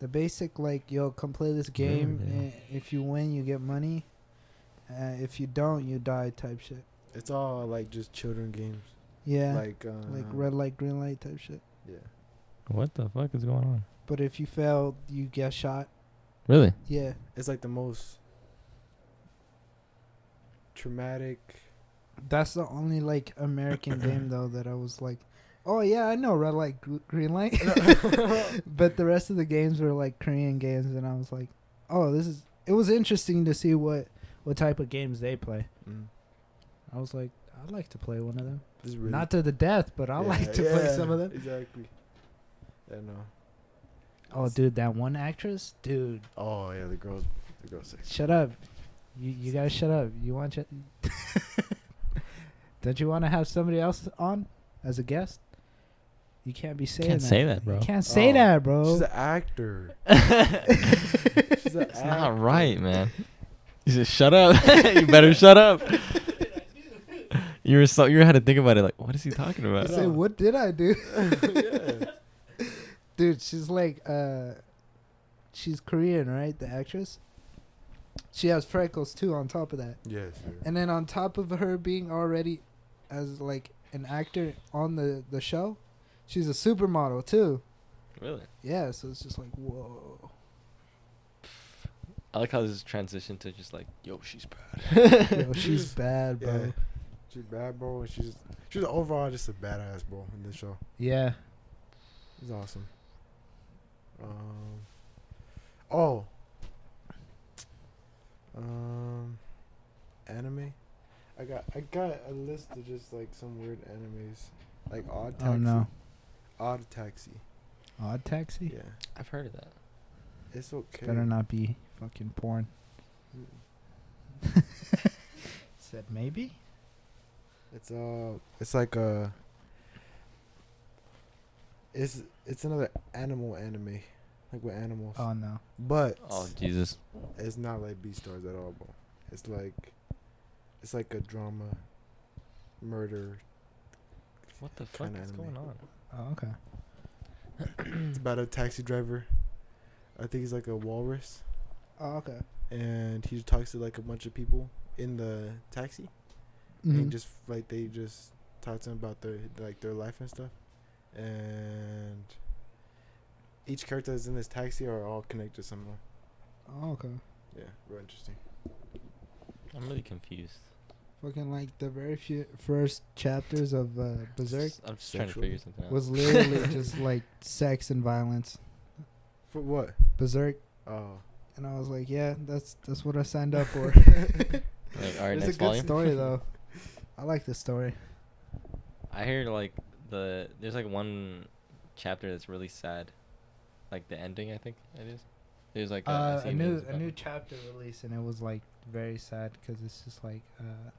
the basic like yo come play this game Riverdale. and if you win you get money uh, if you don't you die type shit It's all like just children games. yeah like, Like uh, red light green light type shit Yeah. What the fuck is going on? but if you fail you get shot Really? yeah It's like the most traumatic. that's the only like american game though that i was like oh yeah i know red light green light but the rest of the games were like korean games and i was like oh this is it was interesting to see what what type of games they play Mm. i was like i'd like to play one of them This is really Not to the death, but I Yeah, like to play some of them. Exactly. Yeah, no. Oh, dude, that one actress, dude, Oh yeah, the girls, the girls shut up. You you guys shut up. You want ch- Don't you want to have somebody else on as a guest? You can't be saying Can't that. say that, bro. You can't say Oh, that, bro. She's an actor. it's She's an actor. not right, man. You said, shut up. you better shut up. You were so you had to think about it like, what is he talking I about? say, what did I do? yeah. Dude, she's like, uh, she's Korean, right? The actress. She has freckles too. On top of that, Yes. sir. and then on top of her being already as like an actor on the the show, she's a supermodel too. Really? Yeah, so it's just like whoa. I like how this transition to just like, yo, she's bad. Yo, she's bad, bro. Yeah. She's bad, bro. And she's she's overall just a badass, bro, in this show. Yeah. It's awesome. Um. Oh. Um. Anime. I got I got a list of just like some weird animes, like Odd Taxi. Oh no. Odd Taxi. Odd Taxi. Yeah, I've heard of that. it's okay. Better not be fucking porn. Mm. Said maybe. It's uh, it's like a. It's it's another animal anime, like with animals, Oh no. but Oh Jesus. it's not like Beastars at all, bro. It's like, it's like a drama, murder. What the fuck Kinda is anime. going on? Oh okay. It's about a taxi driver. I think he's like a walrus, Oh okay. and he talks to like a bunch of people in the taxi, and Mhm. just like they just talk to him about their like their life and stuff, and each character that's in this taxi are all connected somehow. Oh okay. Yeah, real interesting. I'm really confused. Fucking like the very few first chapters of uh, Berserk I'm just trying to figure something out. was literally just like sex and violence. For what? Berserk, Oh, and I was like, yeah, that's that's what I signed up for. Like, all right, it's a good volume. story though. I like the story. I heard like the there's like one chapter that's really sad, like the ending. I think it is. There's like a, I Uh, a new a new chapter release, and it was like very sad because it's just like uh,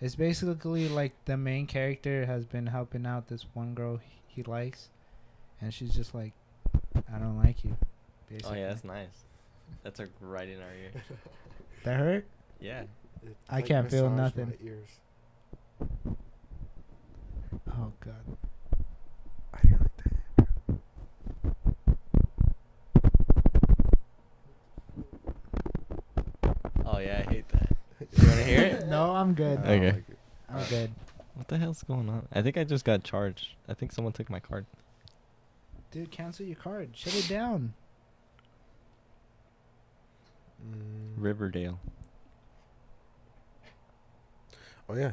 it's basically like the main character has been helping out this one girl he, he likes, and she's just like, I don't like you. Oh yeah, that's nice. That's like right in our ear. that hurt. Yeah. It, I can't feel massaged my nothing. Ears. Oh god. I didn't like that. I'm good. I don't Okay. like it. I'm good. What the hell's going on? I think I just got charged. I think someone took my card. Dude, cancel your card. Shut it down. Mm. Riverdale. Oh yeah.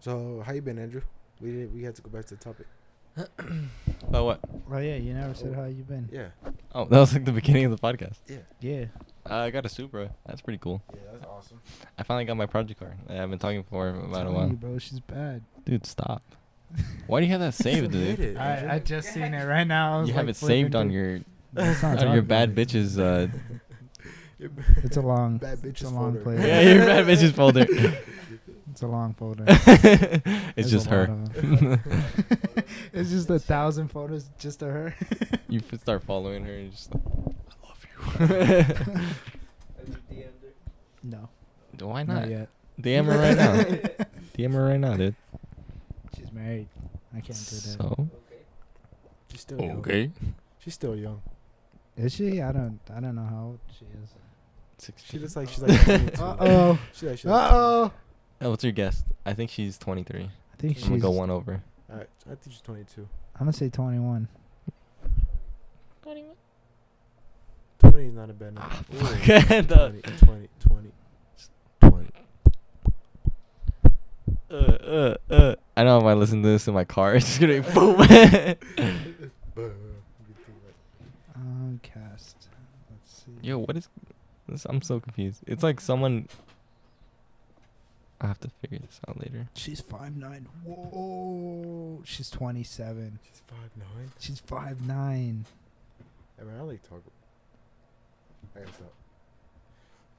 So how you been, Andrew? We did, we had to go back to the topic. Oh what? Oh yeah, you never said how you been. Yeah. Oh, that was like the beginning of the podcast. Yeah. Yeah. Uh, I got a Supra. That's pretty cool. Yeah, that's awesome. I finally got my project card. I've been talking for about a while. you, bro, she's bad. Dude, stop. Why do you have that saved, dude? it, I, I just seen it right now. I was You have like it saved flipping on through- your Let's not on talk your about bad it. bitches. Uh, It's a long. Bad it's a bitches long folder. playlist. yeah, your bad bitches folder. It's a long folder. it's There's just a lot her. of 'em. it's just a thousand photos just of her. you f- start following her and just like, I love you. No, Why not not? yet. DM her right now. DM her right now, dude. She's married. I can't do that. So She's still young. okay. She's still young. Is she? I don't. I don't know how old she is. She Sixteen. looks like she's like 22. Uh oh. She like, she's Uh like oh. Oh, what's your guess? I think she's 23. I think I'm she's. gonna go one over. Alright, I think she's 22. I'm gonna say 21. 20 is not a bad number. Ah, Ooh, fuck. 20, 20, 20, 20. Uh, uh, uh. I know if I listen to this in my car, it's just gonna be boom. Um, cast. Let's see. Yo, what is this? I'm so confused. It's like someone. I have to figure this out later. She's five nine. Whoa. She's 27. She's 5'9. She's five nine. I mean, I like talk. I gotta stop.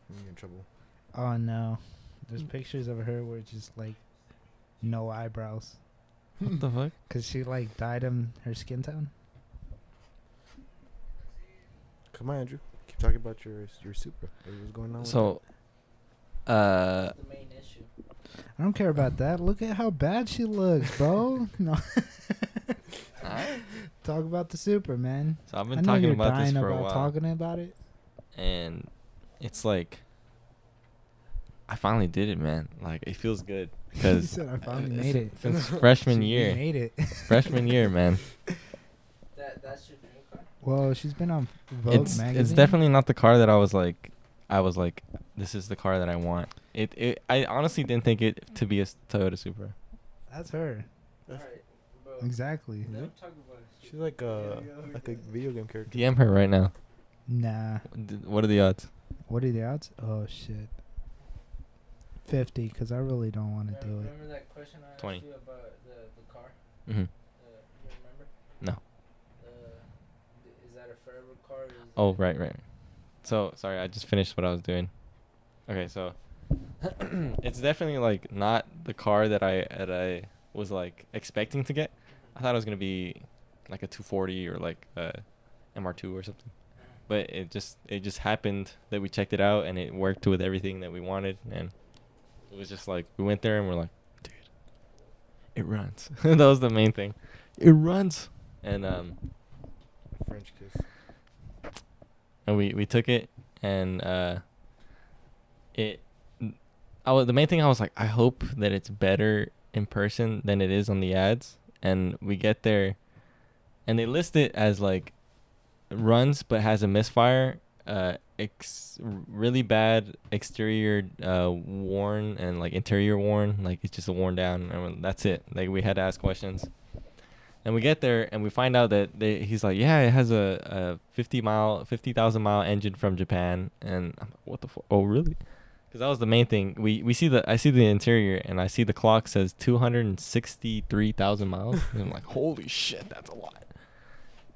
I'm gonna get in trouble. Oh no. There's pictures of her where it's just like no eyebrows. What the fuck? Cause she like dyed him her skin tone. Come on, Andrew. Keep talking about your your Supra. What was going on? with So, uh, the main issue. I don't care about that. Look at how bad she looks, bro. no. Talk about the Supra, man. so I've I been know talking you're about this dying for a while, talking about it. And it's like I finally did it, man. Like it feels good because said I finally made it. since freshman She year. made it. Freshman year, man. That that's your dream car. well, she's been on Vogue it's magazine. it's definitely not the car that I was like. I was like, this is the car that I want. It it. I honestly didn't think it to be a Toyota Supra. That's her. That's- Alright. Exactly. Let him talk about it. She's like a like a video game character. DM her right now. Nah. What are the odds? What are the odds? Oh shit. Fifty, cause I really don't want to Remember, do it. remember that question I 20. asked you about the, the car? Mm-hmm. Uh, you remember? No. Uh, is that a forever car? Or is Oh right, right. So sorry, I just finished what I was doing. Okay, so it's definitely like not the car that I that I was like expecting to get. I thought it was gonna be like a 240 or like a MR2 or something. But it just it just happened that we checked it out and it worked with everything that we wanted and it was just like we went there and we're like, dude, it runs. that was the main thing. It runs. And um French kiss. and we we took it and uh it I was, the main thing I was like I hope that it's better in person than it is on the ads and we get there and they list it as like runs but has a misfire uh ex- really bad exterior uh worn and like interior worn like it's just worn down and that's it like we had to ask questions and we get there and we find out that they, he's like, yeah, it has a, a 50 mile, 50,000 mile engine from Japan. And I'm like, what the fuck? Oh, really? Because that was the main thing. We we see the I see the interior and I see the clock says 263,000 miles. and I'm like, holy shit, that's a lot.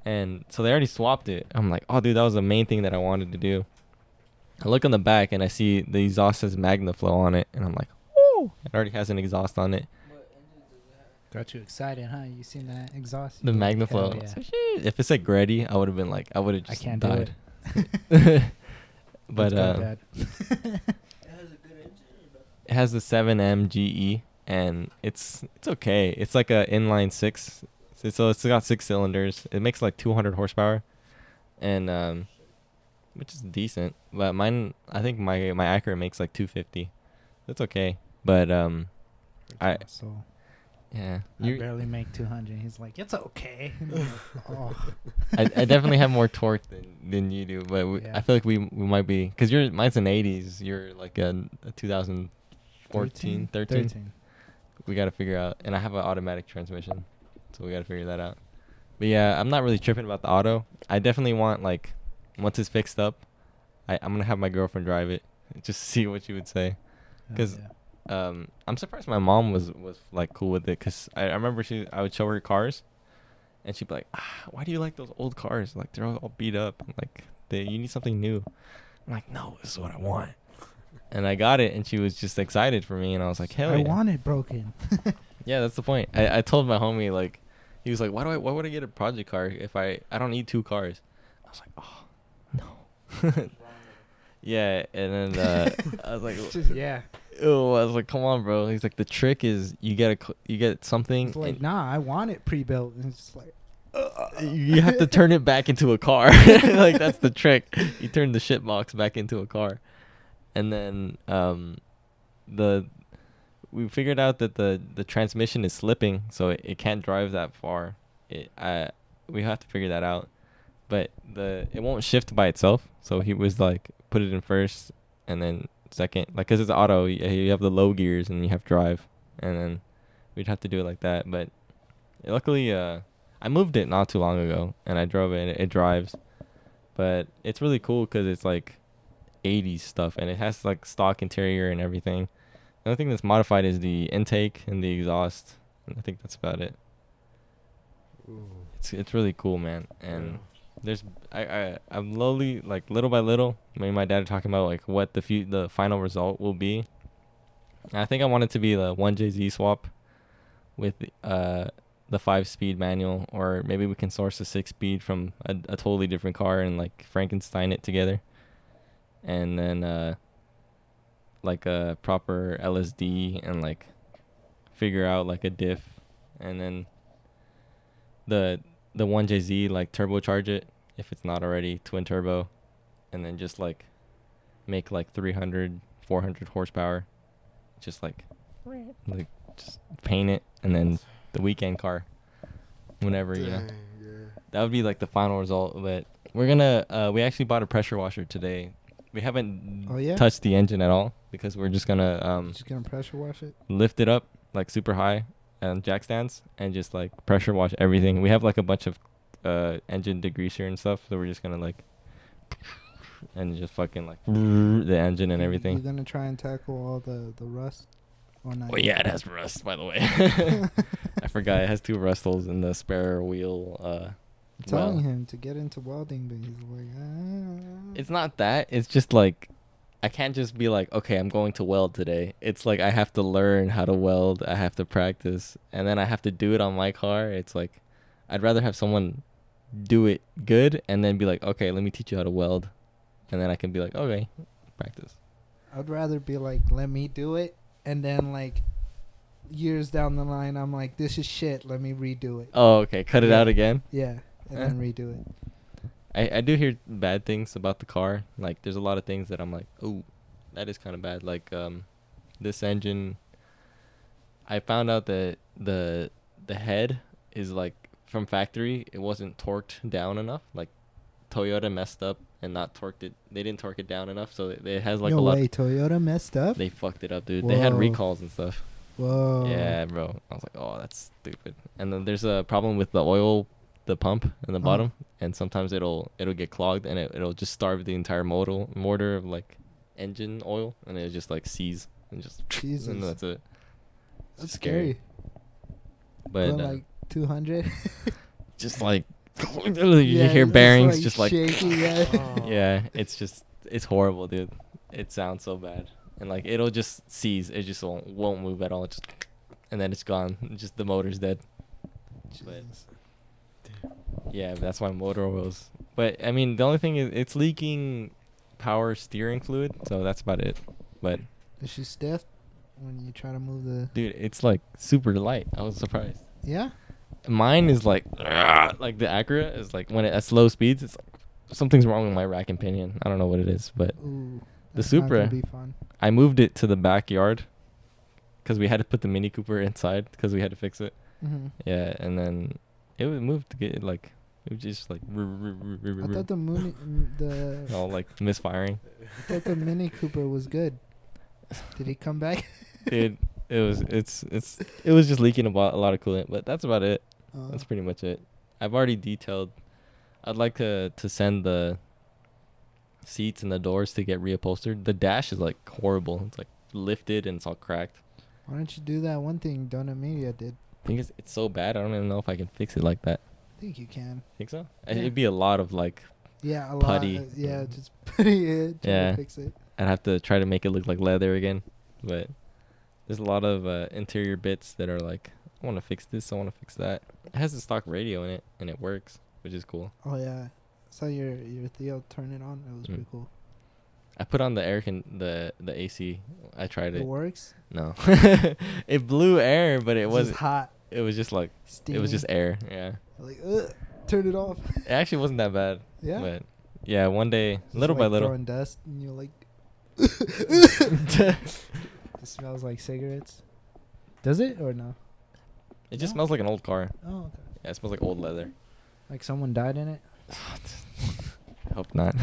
And so they already swapped it. I'm like, oh, dude, that was the main thing that I wanted to do. I look on the back and I see the exhaust says MagnaFlow on it, and I'm like, oh, it already has an exhaust on it. What engine does it have? Got you excited, huh? You seen that exhaust? The MagnaFlow. yeah. So shit, If it said Greddy, I would have been like, I would have just I can't do died. it. but uh, It has a good engine or it has the 7M GE, and it's it's okay. It's like a inline six, so, so it's got six cylinders. It makes like 200 horsepower, and um, which is decent. But mine, I think my my Acura makes like 250. That's okay. But um, I- so yeah, I you, barely make 200. He's like, it's okay. Like, oh. I, I definitely have more torque than, than you do, but we, Yeah. I feel like we we might be because you're mine's an 80s. You're like a, a 2014, 13. 13. We got to figure out, and I have an automatic transmission, so we got to figure that out. But yeah, I'm not really tripping about the auto. I definitely want like once it's fixed up, I I'm gonna have my girlfriend drive it, just to see what she would say. because. yeah. um I'm surprised my mom was was like cool with it because I, I remember she I would show her cars, and she'd be like, ah, "Why do you like those old cars? Like they're all, all beat up. I'm like, they, you need something new." I'm like, "No, this is what I want." And I got it, and she was just excited for me, and I was like, "Hell I yeah!" want it broken. Yeah, that's the point. I, I told my homie like, he was like, "Why do I? Why would I get a project car if I I don't need two cars?" I was like, "Oh, no." yeah, and then uh, I was like, Just- yeah. Oh, I was like, come on, bro. He's like, the trick is you get a, you get something. It's like, nah, I want it pre-built. And it's just like, you have to turn it back into a car. like that's the trick. You turn the shit box back into a car, and then um, the we figured out that the the transmission is slipping, so it, it can't drive that far. It I we have to figure that out, but the it won't shift by itself. So he was like, put it in first, and then second, like, cause it's auto. You, you have the low gears and you have drive, and then we'd have to do it like that. But luckily, uh, I moved it not too long ago, and I drove it. It, it drives, but it's really cool because it's like 80s stuff, and it has like stock interior and everything. The only thing that's modified is the intake and the exhaust, and I think that's about it. It's it's really cool, man. And there's I I I'm slowly like little by little. Me and my dad are talking about like what the few the final result will be. And I think I want it to be the one JZ swap with uh the five speed manual, or maybe we can source a six speed from a, a totally different car and like Frankenstein it together, and then uh like a proper LSD and like figure out like a diff, and then the the one JZ like turbocharge it if it's not already twin turbo, and then just like make like 300 400 horsepower, just like like just paint it and then the weekend car. Whenever you know. Yeah. that would be like the final result but we're gonna uh we actually bought a pressure washer today we haven't Oh, yeah? touched the engine at all because we're just gonna um just gonna pressure wash it. lift it up like super high and jack stands and just like pressure wash everything we have like a bunch of uh engine degreaser and stuff so we're just gonna like and just fucking like the engine and everything You gonna try and tackle all the the rust? Or not? well yeah it has rust by the way i forgot it has two rust holes in the spare wheel uh I'm telling well. him to get into welding, but he's like, ah. It's not that. It's just like I can't just be like, okay, I'm going to weld today. It's like I have to learn how to weld. I have to practice, and then I have to do it on my car. It's like I'd rather have someone do it good and then be like, okay, let me teach you how to weld, and then I can be like, okay, practice. I'd rather be like, let me do it, and then like years down the line, I'm like, this is shit. Let me redo it. Oh, okay, cut it Yeah. out again. Yeah, and Eh. then redo it. I, I do hear bad things about the car. Like there's a lot of things that I'm like, oh, that is kind of bad. Like um, this engine. I found out that the the head is like from factory. It wasn't torqued down enough. Like Toyota messed up and not torqued it. They didn't torque it down enough, so it, it has like no a lot. way, Toyota messed up. They fucked it up, dude. They had recalls and stuff. Whoa. Yeah, bro. I was like, oh, that's stupid. And then there's a problem with the oil, the pump in the Oh. bottom, and sometimes it'll it'll get clogged and it, it'll just starve the entire motor motor of like engine oil, and it'll just like seize and just Jesus. and that's it. It's That's scary. scary. But Going uh, like 200. just like you hear bearings just like shaky. Yeah. Oh. yeah, it's just it's horrible, dude. It sounds so bad, and like it'll just seize. It just won't won't move at all. It just and then it's gone. Just the motor's dead. But Jesus. Yeah, that's why motor oils. But I mean, the only thing is it's leaking power steering fluid, so that's about it. But Is she stiff when you try to move the? dude, it's like super light. I was surprised. Yeah. Mine is like like the Acura is like when it at slow speeds, it's like something's wrong with my rack and pinion. I don't know what it is, but Ooh. The Supra. I moved it to the backyard because we had to put the Mini Cooper inside because we had to fix it. hmm Yeah, and then it would move to get like it was just like I thought the Mooney, mm, the all like misfiring. I thought the Mini Cooper was good. Did he come back? Dude, it was it's it's it was just leaking about a lot of coolant, but that's about it. Uh, That's pretty much it. I've already detailed. I'd like to to send the seats and the doors to get reupholstered. The dash is like horrible. It's like lifted and it's all cracked. why don't you do that one thing Donut Media did? I think it's it's so bad. I don't even know if I can fix it like that. I think you can. Think so? Yeah. It'd be a lot of like Yeah, a Putty. lot. Yeah, just putty it. Yeah. to fix it. I'd have to try to make it look like leather again, but there's a lot of uh, interior bits that are like I want to fix this, I want to fix that. It has a stock radio in it and it works, which is cool. Oh yeah, saw your your Theo turn it on. It was Mm. pretty cool. I put on the air con the the AC. I tried It it. works. No, it blew air, but it It's was hot. It was just like Steamy. it was just air. Yeah, like Ugh, turn it off. it actually wasn't that bad. yeah. But yeah, one day, Just little by little. Throwing dust, and you're like. it smells like cigarettes. Does it or no? It just No? smells like an old car. Oh, okay. Yeah, it smells like old leather. Like someone died in it. I hope not.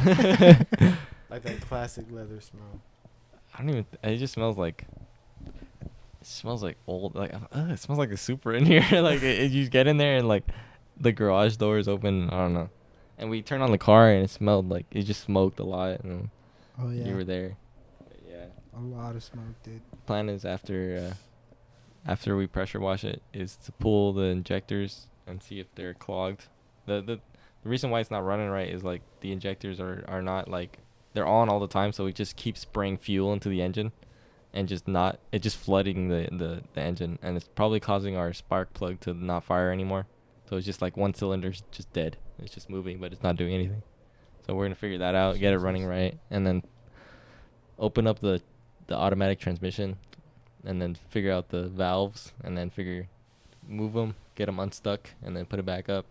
Like that classic leather smell. I don't even. It just smells like. It smells like old. Like uh, it smells like a super in here. like it, it- you get in there and like, the garage door is open. I don't know, and we turned on the car and it smelled like it just smoked a lot. And Oh yeah. you were there. But yeah. A lot of smoke, dude. Plan is after, uh, after we pressure wash it, is to pull the injectors and see if they're clogged. The the the reason why it's not running right is like the injectors are are not like they're on all the time, so we just keep spraying fuel into the engine, and just not it just flooding the the the engine, and it's probably causing our spark plug to not fire anymore. So it's just like one cylinder's just dead. It's just moving, but it's not doing anything. So we're gonna figure that out, get it running right, and then open up the the automatic transmission, and then figure out the valves, and then figure move them, get them unstuck, and then put it back up.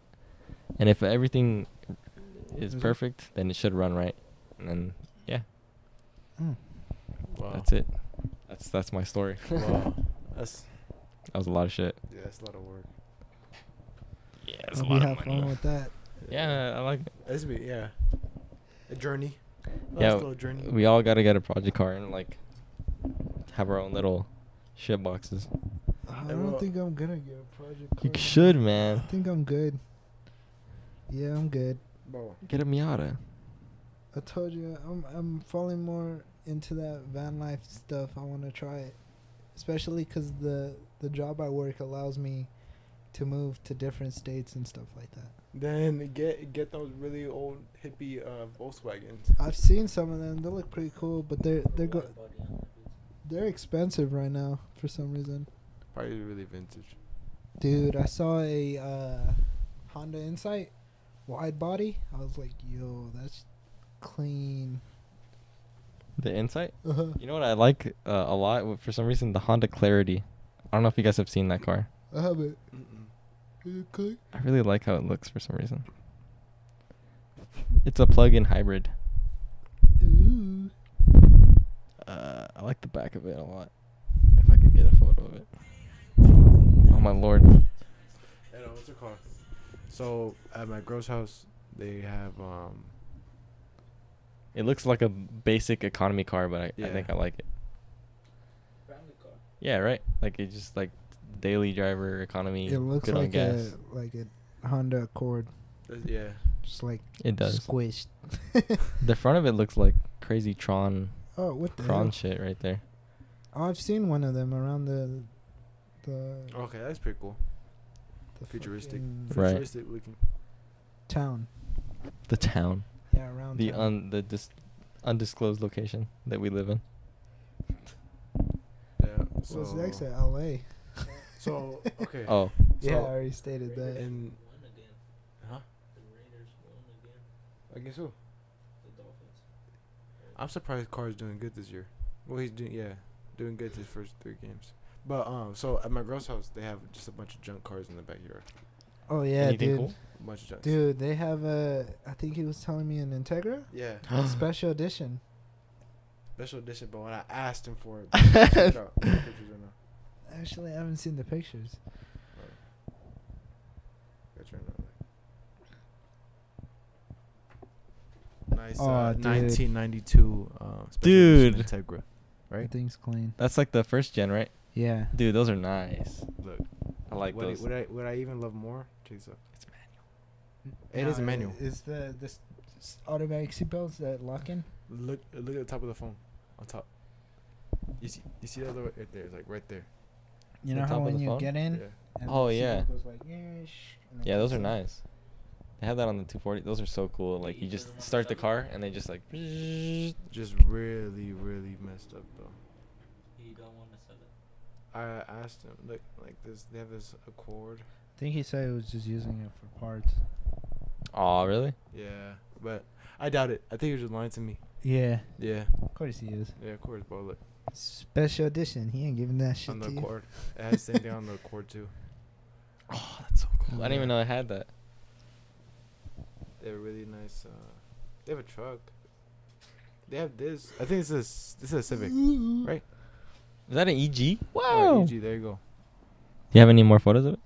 And if everything is Is perfect, then it should run right. And then yeah, Mm. Wow. that's it. That's that's my story. Wow. That's That was a lot of shit. yeah, that's a lot of work. Yeah, Hope you have fun with that. Yeah, I like it. It's be yeah. A journey. Nice Yeah, little journey. we all gotta get a project car and like have our own little shit boxes. I don't well- think I'm gonna get a project. Car. You should, man. I think I'm good. Yeah, I'm good. Bro, Get a Miata. I told you I'm I'm falling more into that van life stuff. I want to try it, especially 'cause the the job I work allows me to move to different states and stuff like that. then get get those really old hippie uh, Volkswagens. I've seen some of them. They look pretty cool, but they're they're go- they're expensive right now for some reason. Probably really vintage. Dude, I saw a uh, Honda Insight wide body. I was like, yo, that's clean. The Insight. Uh-huh. You know what I like uh, a lot for some reason the Honda Clarity. I don't know if you guys have seen that car. I have it. Mm-mm. Is it clean? I really like how it looks for some reason. It's a plug-in hybrid. Ooh. Uh, I like the back of it a lot. If I could get a photo of it. Oh my lord. Hey, no, what's it called? So at my girl's house, they have um. It looks like a basic economy car, but I, I think I like it. Family car. Yeah, right. Like it just like daily driver economy. It looks good on like gas. a like a Honda Accord, that's- Yeah. just like It does. squished. The front of it looks like crazy Tron, oh, what the Tron hell? shit right there. Oh, I've seen one of them around the the, Okay, that's pretty cool. the Futuristic. fucking Right. Futuristic looking. town. The town, Yeah, around the town. un the dis- undisclosed location that we live in. Yeah. So. What's next at L.A.? So okay. Oh, yeah, I So- already stated that. And Won again. huh? The Raiders won again. Against who? The Dolphins. I'm surprised Carr's doing good this year. Well, he's doing yeah, doing good his first three games. But um, so at my girl's house, they have just a bunch of junk cars in the backyard. Oh yeah, anything dude. cool? A bunch junk. Dude, they have a. I think he was telling me an Integra Yeah. special edition. Special edition. But when I asked him for it, check it out. Check pictures right now. Actually, I haven't seen the pictures. Got your number. Nice. Aw, uh, dude. 1992 uh, special Dude. Integra. Right? Everything's clean. That's like the first gen, right? Yeah. Dude, those are nice. Look, I like what I, those. what I what I even love more. Check this out. It's It is a manual. Is the this s- automatic seatbelts that lock in? Look look at the top of the phone, on top. You see you see that other right there? It's like right there. You The know top how of when the you phone? get in, Yeah. and Oh, the yeah. seatbelt goes like, "Yeesh," and then Yeah, those kicks are in? nice. They have that on the 240. Those are so cool. Like you just start the car and they just like. Just really really messed up though. You don't want to sell it. I asked him look like this. They have this Accord. I think he said he was just using it for parts. Oh, really? Yeah, but I doubt it. I think he was just lying to me. Yeah, Yeah, of course he is. yeah, of course, bro. Look Special edition. He ain't giving that shit on the to you. It has the same thing on the Accord too. Oh, that's so cool. I didn't even know I had that. They have a really nice. Uh, they have a truck. They have this. I think this is this is a Civic. Right. Is that an EG? Oh, EG. There you go. Do you have any more photos of it?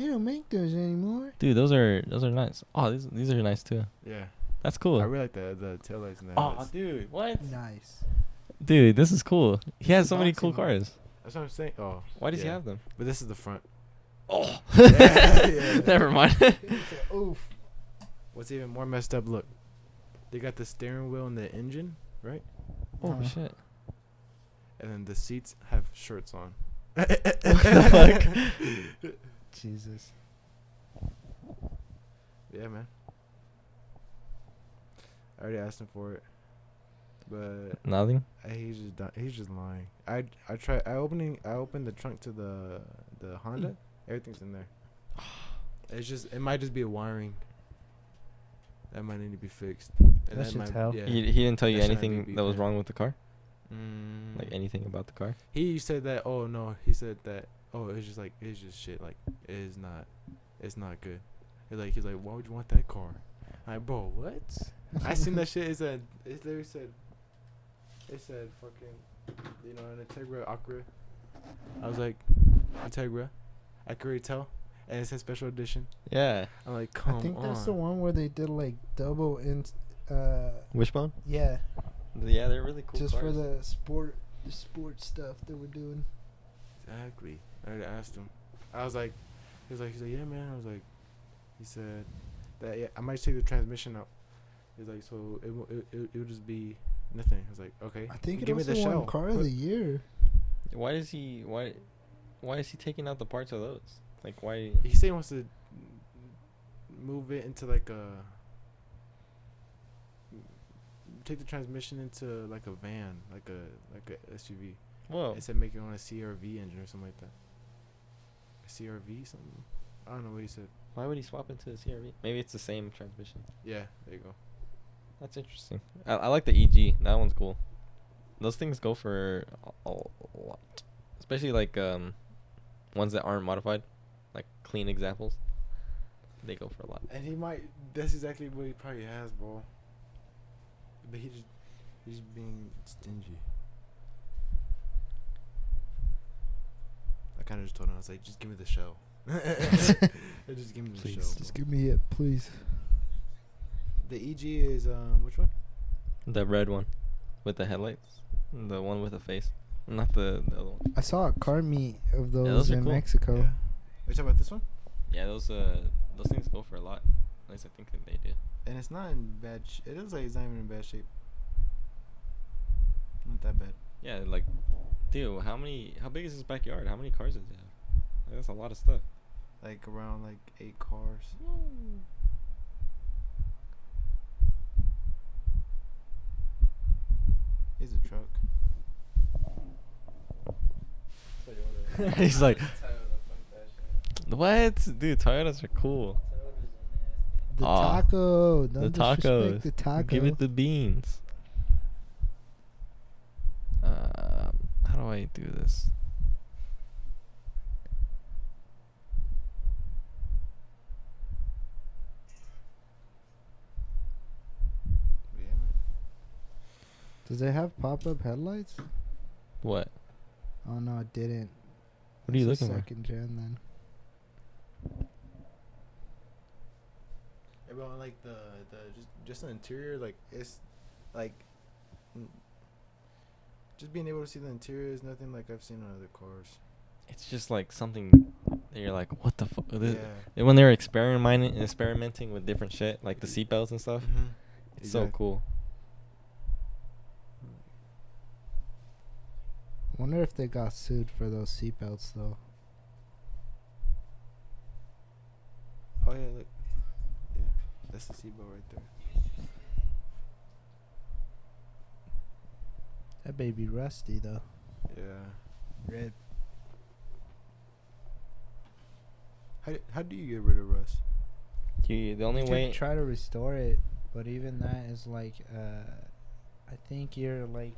They don't make those anymore. Dude, those are those are nice. Oh, these these are nice too. Yeah. That's cool. I really like the the taillights and the Oh, headlights. dude, what? Nice. Dude, this is cool. He has so many cool one. cars. That's what I'm saying. Oh. Why does he yeah. have them? But this is the front. Oh, Yeah, yeah. never mind. Oof. What's even more messed up? Look, they got the steering wheel and the engine, right? oh Uh, shit! And then the seats have shirts on. Jesus. Yeah, man. I already asked him for it, but Nothing. uh, he's just done, he's just lying. I I try I opening I opened the trunk to the the Honda. Everything's in there. It's just it might just be a wiring. That might need to be fixed. That that shit's might, hell. Yeah. He, he didn't tell you That shit had to anything be that was bad. wrong with the car. Mm. Like anything about the car. He said that. Oh no, he said that. Oh, it's just like it's just shit. Like it is not. It's not good. He's like he's like, why would you want that car? I'm like, bro, what? I seen that shit. It said it literally said. It said fucking, you know, an Integra Acura. I was like, Integra, I could already tell, and it said special edition. Yeah. I'm like, come on. I think on. that's the one where they did like double in. Uh, Wishbone. yeah, Yeah, they're really cool. just for the sport, the sport stuff that we're doing. Exactly. I already asked him. I was like, he was like, he's like, yeah, man. I was like, he said that yeah, I might take the transmission out. He's like, so it will it, it, it would just be nothing. I was like, okay. I think it give me also the won shell. car of Put- the year. Why does he? Why? Why is he taking out the parts of those? Like why? He said he wants to move it into like a take the transmission into like a van, like a like a SUV. Whoa. It said make it on a CRV engine or something like that. A CRV something. I don't know what he said. Why would he swap into the CRV? Maybe it's the same transmission. Yeah, there you go. That's interesting. I, I like the EG. That one's cool. Those things go for a, a lot, especially like um, ones that aren't modified, like clean examples. They go for a lot. And he might. That's exactly what he probably has, bro. But he just, he's being stingy. Kind of just told him I was like, just give me the shell. just give me the Please. shell. Just bro. give me it, please. The EG is um which one? The red one, with the headlights, the one with the face, not the, the other one. I saw a car meet of those, those in cool. Mexico. Yeah. Are you talking about this one? Yeah, those uh, those things go for a lot. At least I think that they do. And it's not in bad. Sh- it looks like it's not even in bad shape. Not that bad. Yeah, like, dude, how many? How big is his backyard? How many cars does he have? Like, that's a lot of stuff. Like around like eight cars. He's a truck. He's like, Toyota, fuck that what, dude? Toyotas are cool. Toyotas are nasty. The Aw, taco. Don't the tacos. The taco. Give it the beans. Um, how do I do this? Does it have pop-up headlights? What? Oh no, it didn't. What are you It's a looking for? Second gen then. Everyone like the the just just the interior, like it's like just being able to see the interior is nothing like I've seen on other cars. It's just like something that you're like, what the fuck? Yeah. When they're experimenting, experimenting with different shit, like the seatbelts and stuff, Mhm. it's so cool. Wonder if they got sued for those seatbelts though. Oh yeah, look. Yeah, that's the seatbelt right there. That baby rusty though. Yeah. Red. How how do you get rid of rust? You, the only you way. could try to restore it, but even that is like, uh, I think you're like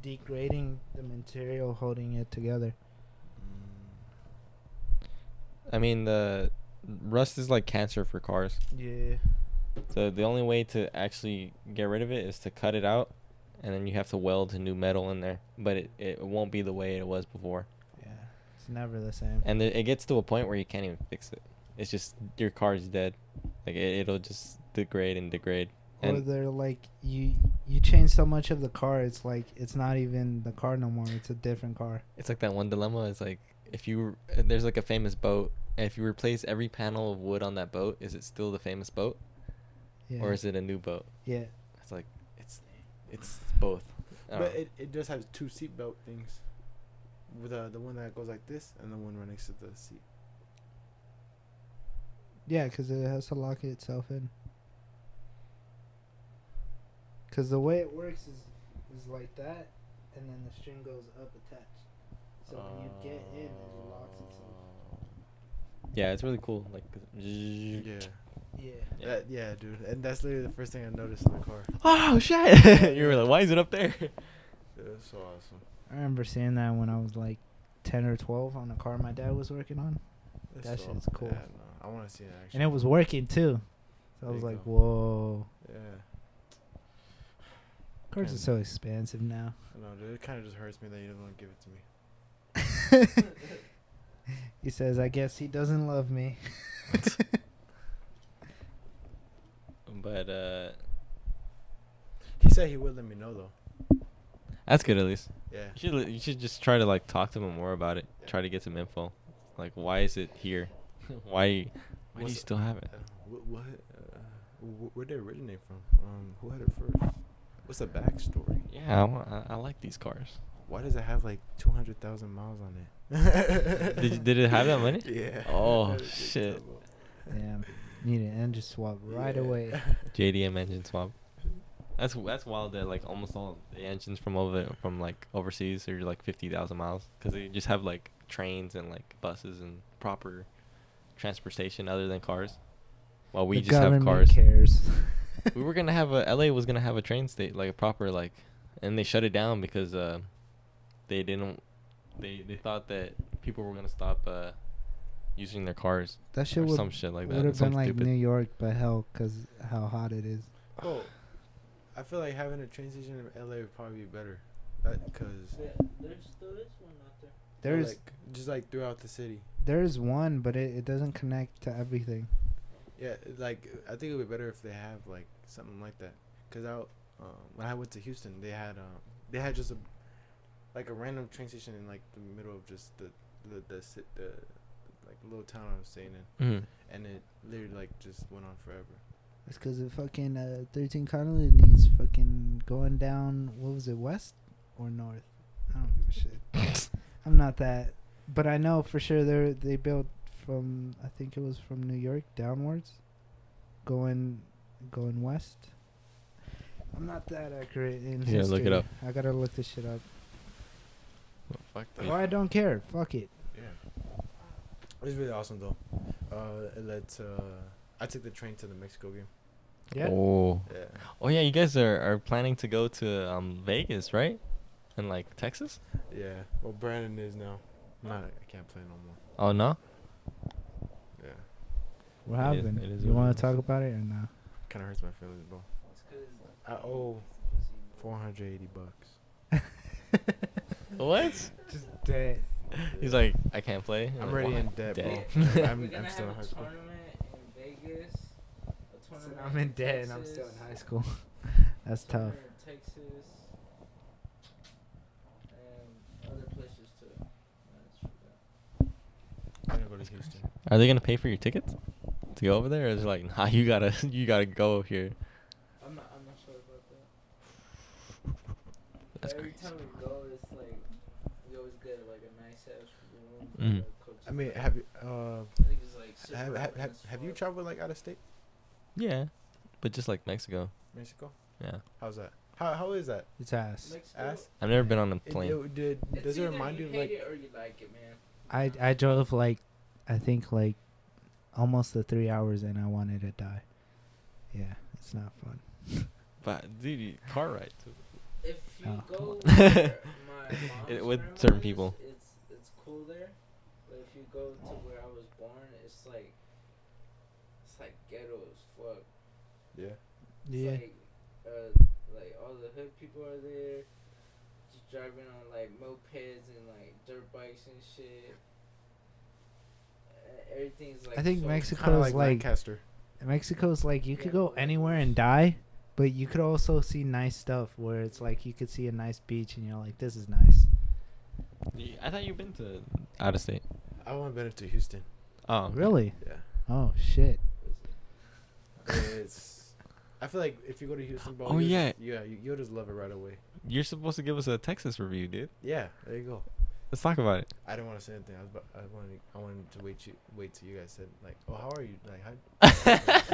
degrading the material holding it together. Mm. I mean, the rust is like cancer for cars. Yeah. So the only way to actually get rid of it is to cut it out, and then you have to weld new metal in there. But it, it won't be the way it was before. Yeah. It's never the same. And it it gets to a point where you can't even fix it. It's just your car's dead. Like it, it'll just degrade and degrade. or they're like you you change so much of the car, it's like it's not even the car no more. It's a different car. it's like that one dilemma. It's like if you there's like a famous boat, and if you replace every panel of wood on that boat, is it still the famous boat, Yeah. or is it a new boat? Yeah. It's like it's it's both. I don't But it, it does have two seatbelt things. With uh, the one that goes like this and the one right next to the seat. Yeah, because it has to lock itself in. Because the way it works is is like that, and then the string goes up attached. So when you get in, it locks itself. yeah, it's really cool. Like Yeah. Yeah. Yeah. That, yeah, dude. And that's literally the first thing I noticed in the car. oh shit! you were like, why is it up there? Yeah, that's so awesome. I remember seeing that when I was like ten or twelve on a car my dad was working on, That's That so- shit's cool. Yeah, no, I want to see it actually. and it was working too. So I was like, go. whoa. Yeah. Cars are so expensive now. I know, dude. It kind of just hurts me that you don't want to give it to me. he says, I guess he doesn't love me. But uh, He said he would let me know though. that's good at least. Yeah. You should you should just try to like talk to him more about it. Try to get some info. Like, why is it here? why why do you still have it? Uh, what? what uh, wh- where did it originate from? Um, who had it first? What's the backstory? Yeah, I, wa- I, I like these cars. Why does it have like two hundred thousand miles on it? Did did it have that many? Yeah. Oh, That is good shit. trouble. Damn. Need an engine swap right Yeah. away. JDM engine swap. That's that's wild that like almost all the engines from over from like overseas are like fifty thousand miles because they just have like trains and like buses and proper transportation other than cars. While we The just have government cars. cares. we were gonna have a LA was gonna have a train state like a proper like, and they shut it down because uh, they didn't. They they thought that people were gonna stop uh, using their cars That shit or would some shit like that. would have been like stupid- New York, but hell, cause how hot it is. Oh, I feel like having a train station in LA would probably be better. That because Yeah, there's still is one out there. There's like, just like throughout the city. there's one, but it, it doesn't connect to everything. Yeah, like I think it would be better if they have like something like that. Cause out um, when I went to Houston, they had um they had just a like a random train station in like the middle of just the the the, ci- the like a little town I was staying in, Mhm. and it literally like just went on forever. It's 'cause the fucking uh, 13 colonies fucking going down. What was it, west or north? I don't give a shit. I'm not that, but I know for sure they they built from. I think it was from New York downwards, going going west. I'm not that accurate in Yeah, look it up. I gotta look this shit up. Well, fuck that. Or I don't care. Fuck it. Yeah, it was really awesome though. Uh, it led to I took the train to the Mexico game. Yeah. Oh. Yeah. Oh yeah, you guys are, are planning to go to um Vegas, right? And like Texas? Yeah. Well, Brandon is now. Not. I can't play no more. Oh no. Yeah. What It is- happened? it is you what it want is. to talk about it or no? Kind of hurts my feelings, bro. It's 'cause I owe 480 bucks. What? Just dead. He's like, I can't play. I'm like, already "Why?" in debt, bro. Debt. We're I'm, I'm have still in high school. tournament in Vegas. So I'm in debt and I'm still in high school. That's tough. Texas. And other places too. That's true. I'm gonna go to Houston. Are they gonna pay for your tickets to go over there, or is it like, nah, you gotta, you gotta go here? I'm not. I'm not sure about that. That's Every crazy. time we go, it's like we always get like a nice ass room. Mhm. I mean, have you uh I think like have have have, have you traveled like out of state? Yeah, but just like Mexico. Mexico? Yeah, How's that? How how is that? It's ass. Mexico, Ass? I've never been on a plane. it, did it's does it remind you hate like it or you like it, man? I I drove like, I think like, almost the three hours and I wanted to die. Yeah, it's not fun. But dude, car ride too. If you Oh, go on. where my It- with certain people. it's it's cool there. But if you go to where I was born, it's like it's like ghetto as fuck. yeah. It's Yeah. Like, uh, like all the hood people are there, just driving on like mopeds and like dirt bikes and shit. Everything's like. I think so Mexico Kind of is like like Lancaster. Mexico's like you Yeah. could go anywhere and die, but you could also see nice stuff where it's like you could see a nice beach and you're like, this is nice. I thought you've been to out of state. I want to been to Houston. Oh, Really? Yeah. Oh shit. It's. I feel like if you go to Houston, bro. Oh, yeah. Just, yeah, you, you'll just love it right away. You're supposed to give us a Texas review, dude. Yeah, there you go. Let's talk about it. I didn't want to say anything. I was, about, I wanted, I wanted to wait you, wait till you guys said like, oh, how are you? Like,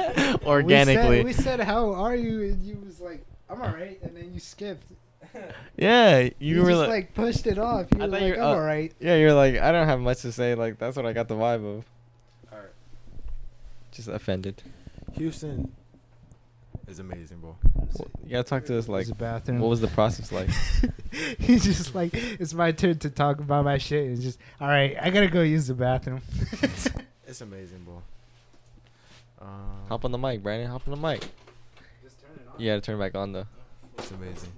how? Organically. We said, we said how are you? And you was like, I'm alright, and then you skipped. yeah, you, were just like, like, pushed it off. You I were like, you I'm uh, alright. yeah, you're like, I don't have much to say. Like that's what I got the vibe of. All right. Just offended. Houston is amazing, bro. Well, you gotta talk to us like, the bathroom. what was the process like? He's just like, it's my turn to talk about my shit. And it's just, all right, I gotta go use the bathroom. It's amazing, bro. Um, Hop on the mic, Brandon. Hop on the mic. Just turn it on. You gotta turn it back on though. It's amazing.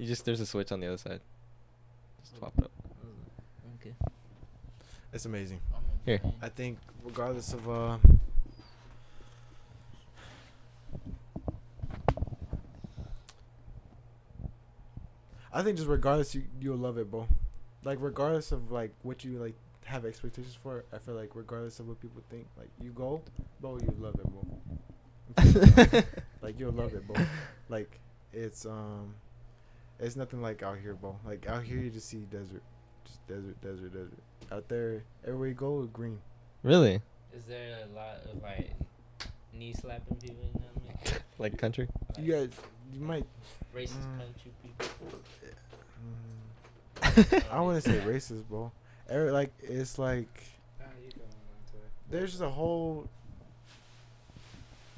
You just there's a switch on the other side. Just swap it up. Okay. It's amazing. Here. I think regardless of uh I think just regardless you you'll love it, bro. Like regardless of like what you like have expectations for, I feel like regardless of what people think, like you go, bro, you love it, bro. I'm telling you, like you'll love it, bro. Like it's um it's nothing like out here, bro. Like out here you just see desert. Just desert, desert, desert. Out there, everywhere you go, green. Really? Is there a lot of like knee slapping people? You know what I mean? Like country? You guys, you might. Racist Mm. country people. Mm, I wouldn't say racist, bro. Every, like it's like there's just a whole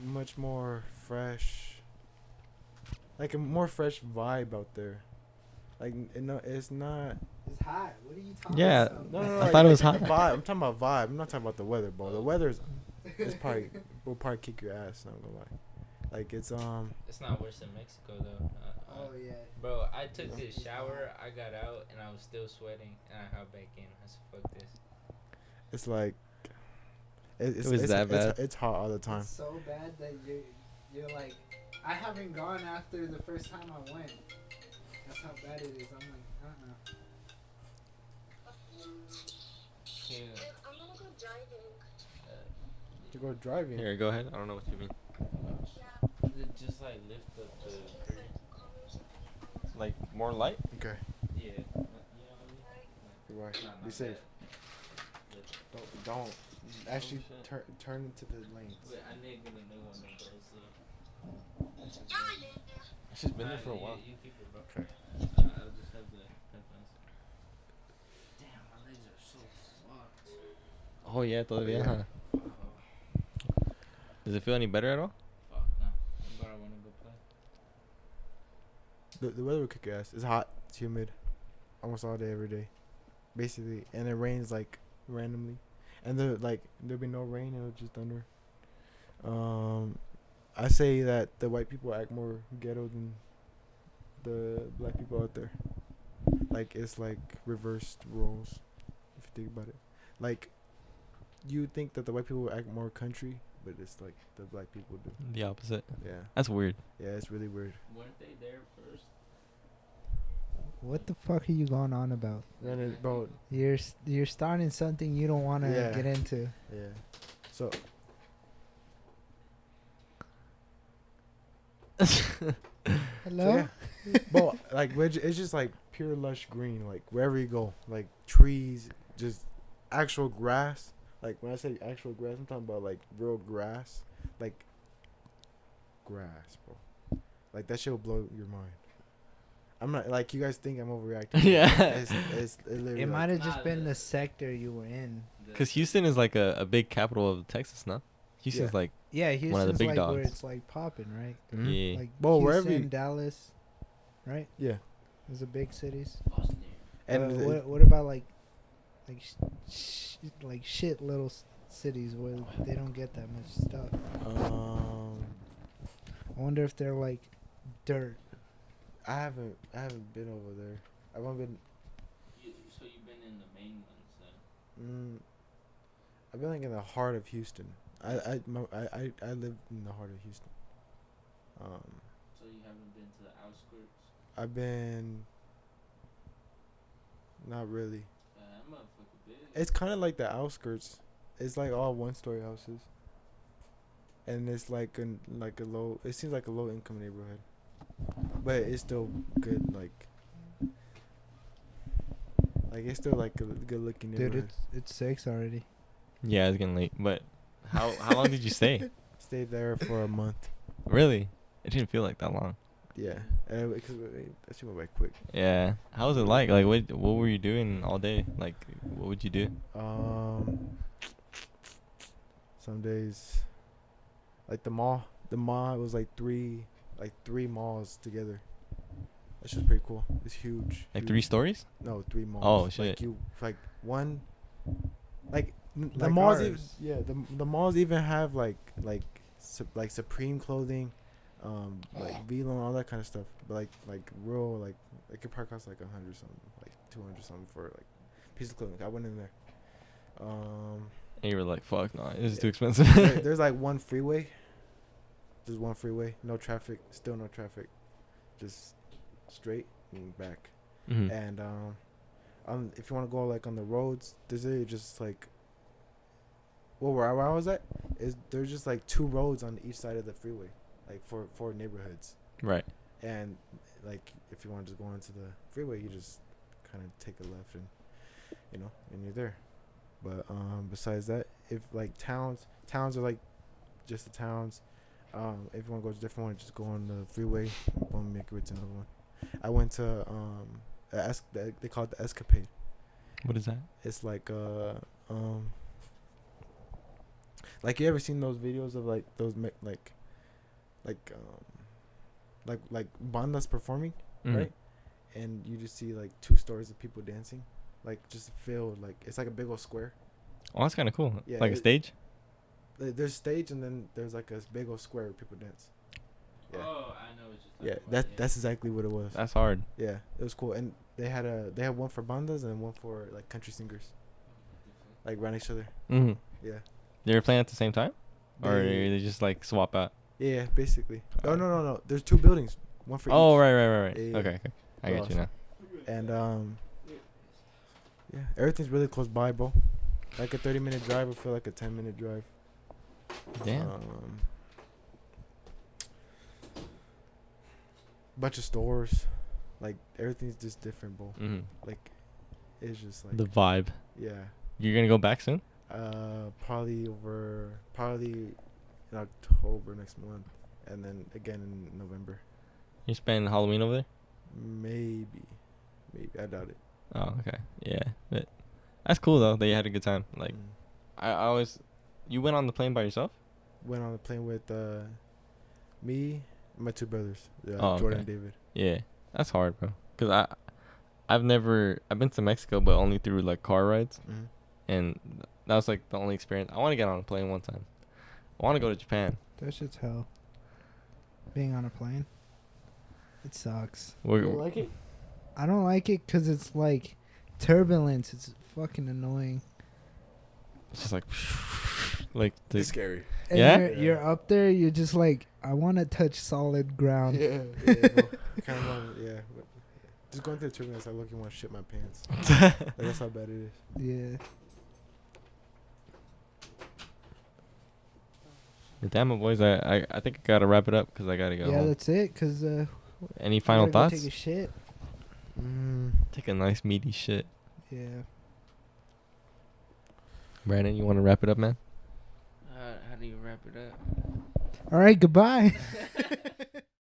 much more fresh, like a more fresh vibe out there. Like it, no, it's not. It's hot. What are you talking Yeah. about? No, no, no. I like, thought it was hot. Vibe. I'm talking about vibe. I'm not talking about the weather, bro. The weather's it's probably will probably kick your ass. Not gonna lie. Like it's um. It's not worse than Mexico though. Uh, uh, Oh yeah. Bro, I took this shower, I got out, and I was still sweating, and I hopped back in. I said, "Fuck this." It's like. It, it's, was it's, that it's, bad? It's, hot all the time. It's so bad that you you're like, I haven't gone after the first time I went. That's how bad it is. I'm like, uh uh Yeah. I'm gonna go driving. To go driving. Here, go ahead. I don't know what you mean. Yeah. It just like lift up the curtain. Like more light? Okay. Yeah. You know what I mean? Be not safe. that. Don't don't actually Oh, turn turn into the lanes. She's been there for a while. You, keep it, bro. Okay. I'll just have the headphones. Damn, my legs are so fucked. Oh yeah, todavía. yeah. Oh, Does it feel any better at all? fuck no. But I wanna go play. The the weather will kick your ass. It's hot. It's humid, almost all day every day, basically, and it rains like randomly, and there like there'll be no rain. It'll just thunder. Um, I say that the white people act more ghetto than the black people out there. Like it's like reversed roles. If you think about it. Like, you think that the white people act more country, but it's like the black people do. The opposite. Yeah, That's weird. yeah, it's really weird. Weren't they there first? What the fuck are you going on about? Then it, bro, You're s- you're starting something you don't want to Yeah. get into. yeah. So Hello. yeah. but like it's just like pure lush green like wherever you go like trees just actual grass like when i say actual grass i'm talking about like real grass like grass bro like that shit will blow your mind i'm not like you guys think i'm overreacting Yeah. it's, it's it It like- might have just been the- the sector you were in. Because Houston is like a, a big capital of Texas, no? Houston's Yeah. like, Yeah, Houston's big like where it's like popping, right? Mhm. yeah. Like Well, Houston, wherever you- Dallas, right? yeah Those are big cities. Boston. and uh, the- what what about like like sh- sh- like shit little s- cities where they don't get that much stuff? um I wonder if they're like dirt. i haven't i haven't been over there i haven't been You, so you've been in the main ones then? Mm, I've been like in the heart of Houston. I I my, I I I live in the heart of Houston. Um, So you haven't been to the outskirts? I've been. Not really. Yeah, that motherfucker big. It's kind of like the outskirts. It's like all one-story houses. And it's like an like a low. It seems like a low-income neighborhood, but it's still good. Like. Like it's still like a good-looking Dude, it's it's six already. Yeah, it's getting late. But how how long did you stay? Stayed there for a month. Really? It didn't feel like that long. Yeah, and because that shit went by quick. Yeah. How was it like? Like, what what were you doing all day? Like, what would you do? Um, some days, like the mall, the mall was like three, like three malls together. That's just pretty cool. It's huge. Like huge. three stories? No, three malls. Oh, shit! Like you, like one, like n- the Like malls. Even, ours. yeah, the the malls even have like like su- like Supreme clothing, um, like Velo and all that kind of stuff. But like like real like it could probably cost like a hundred something, like two hundred something for like piece of clothing. I went in there. Um, And you were like, fuck, no, this is too there- expensive. there's like one freeway. There's one freeway, no traffic, still no traffic, just straight and back. Mhm. And um, um, if you want to go like on the roads, there's really just like, well, where I, where I was at is there's just like two roads on each side of the freeway, like for for neighborhoods. Right. And like if you want to go onto the freeway, you just kind of take a left and you know, and you're there. But um, besides that, if like towns, towns are like just the towns. Um, if you want to go to a different one, just go on the freeway. Boom, make it to another one. I went to um, es- they they call it the Escapade. What is that? It's like uh um like you ever seen those videos of like those me- like like um like like bandas performing Mhm. right? And you just see like two stories of people dancing like just filled like it's like a big old square. Oh, that's kind of cool. Yeah, like a stage? There's stage and then there's like a big old square where people dance. Yeah. Oh, I know what you're yeah talking that about, that's exactly what it was. That's hard. yeah it was cool. And they had a they had one for bandas and one for like country singers. Like around each other. Mm-hmm. yeah They were playing at the same time? Or They- they just like swap out? Yeah, basically. Oh no no no. There's two buildings, one for Oh, each. right, right, right, right. Yeah, yeah. Okay, okay. I They're get you now. And um, yeah, everything's really close by, bro. Like a 30 minute drive would feel like a 10 minute drive. Damn. Um, bunch of stores, like everything's just different, bro. hmm Like, it's just like The vibe. yeah. You're gonna go back soon? Uh, probably over probably in October next month, and then again in November. You spend Halloween over there? Maybe, maybe I doubt it. Oh, okay. Yeah. But that's cool though that you had a good time. Like Mm. I, I always you went on the plane by yourself? went on the plane with uh, me, my two brothers, uh, Oh, Jordan okay. and David. Yeah. That's hard, bro. Cuz I I've never I've been to Mexico but only through like car rides Mm-hmm. and that was like the only experience. I want to get on a plane one time. I want to go to Japan. That shit's hell. Being on a plane, it sucks. We're, like it? I don't like it because it's like turbulence. It's fucking annoying. It's just like, like the, It's scary. And Yeah? You're, you're up there. You're just like, I want to touch solid ground. Yeah, yeah, bro. kind of want, yeah. Just going through the terminus, I look and want to shit my pants. Like, that's how bad it is. Yeah. Damn it, boys. I, I I think I gotta wrap it up because I gotta go. yeah, home. that's it. Cause uh, Any final gotta go thoughts? Take a shit. Mm. Take a nice meaty shit. Yeah. Brandon, you want to wrap it up, man? Uh, how do you wrap it up? All right. Goodbye.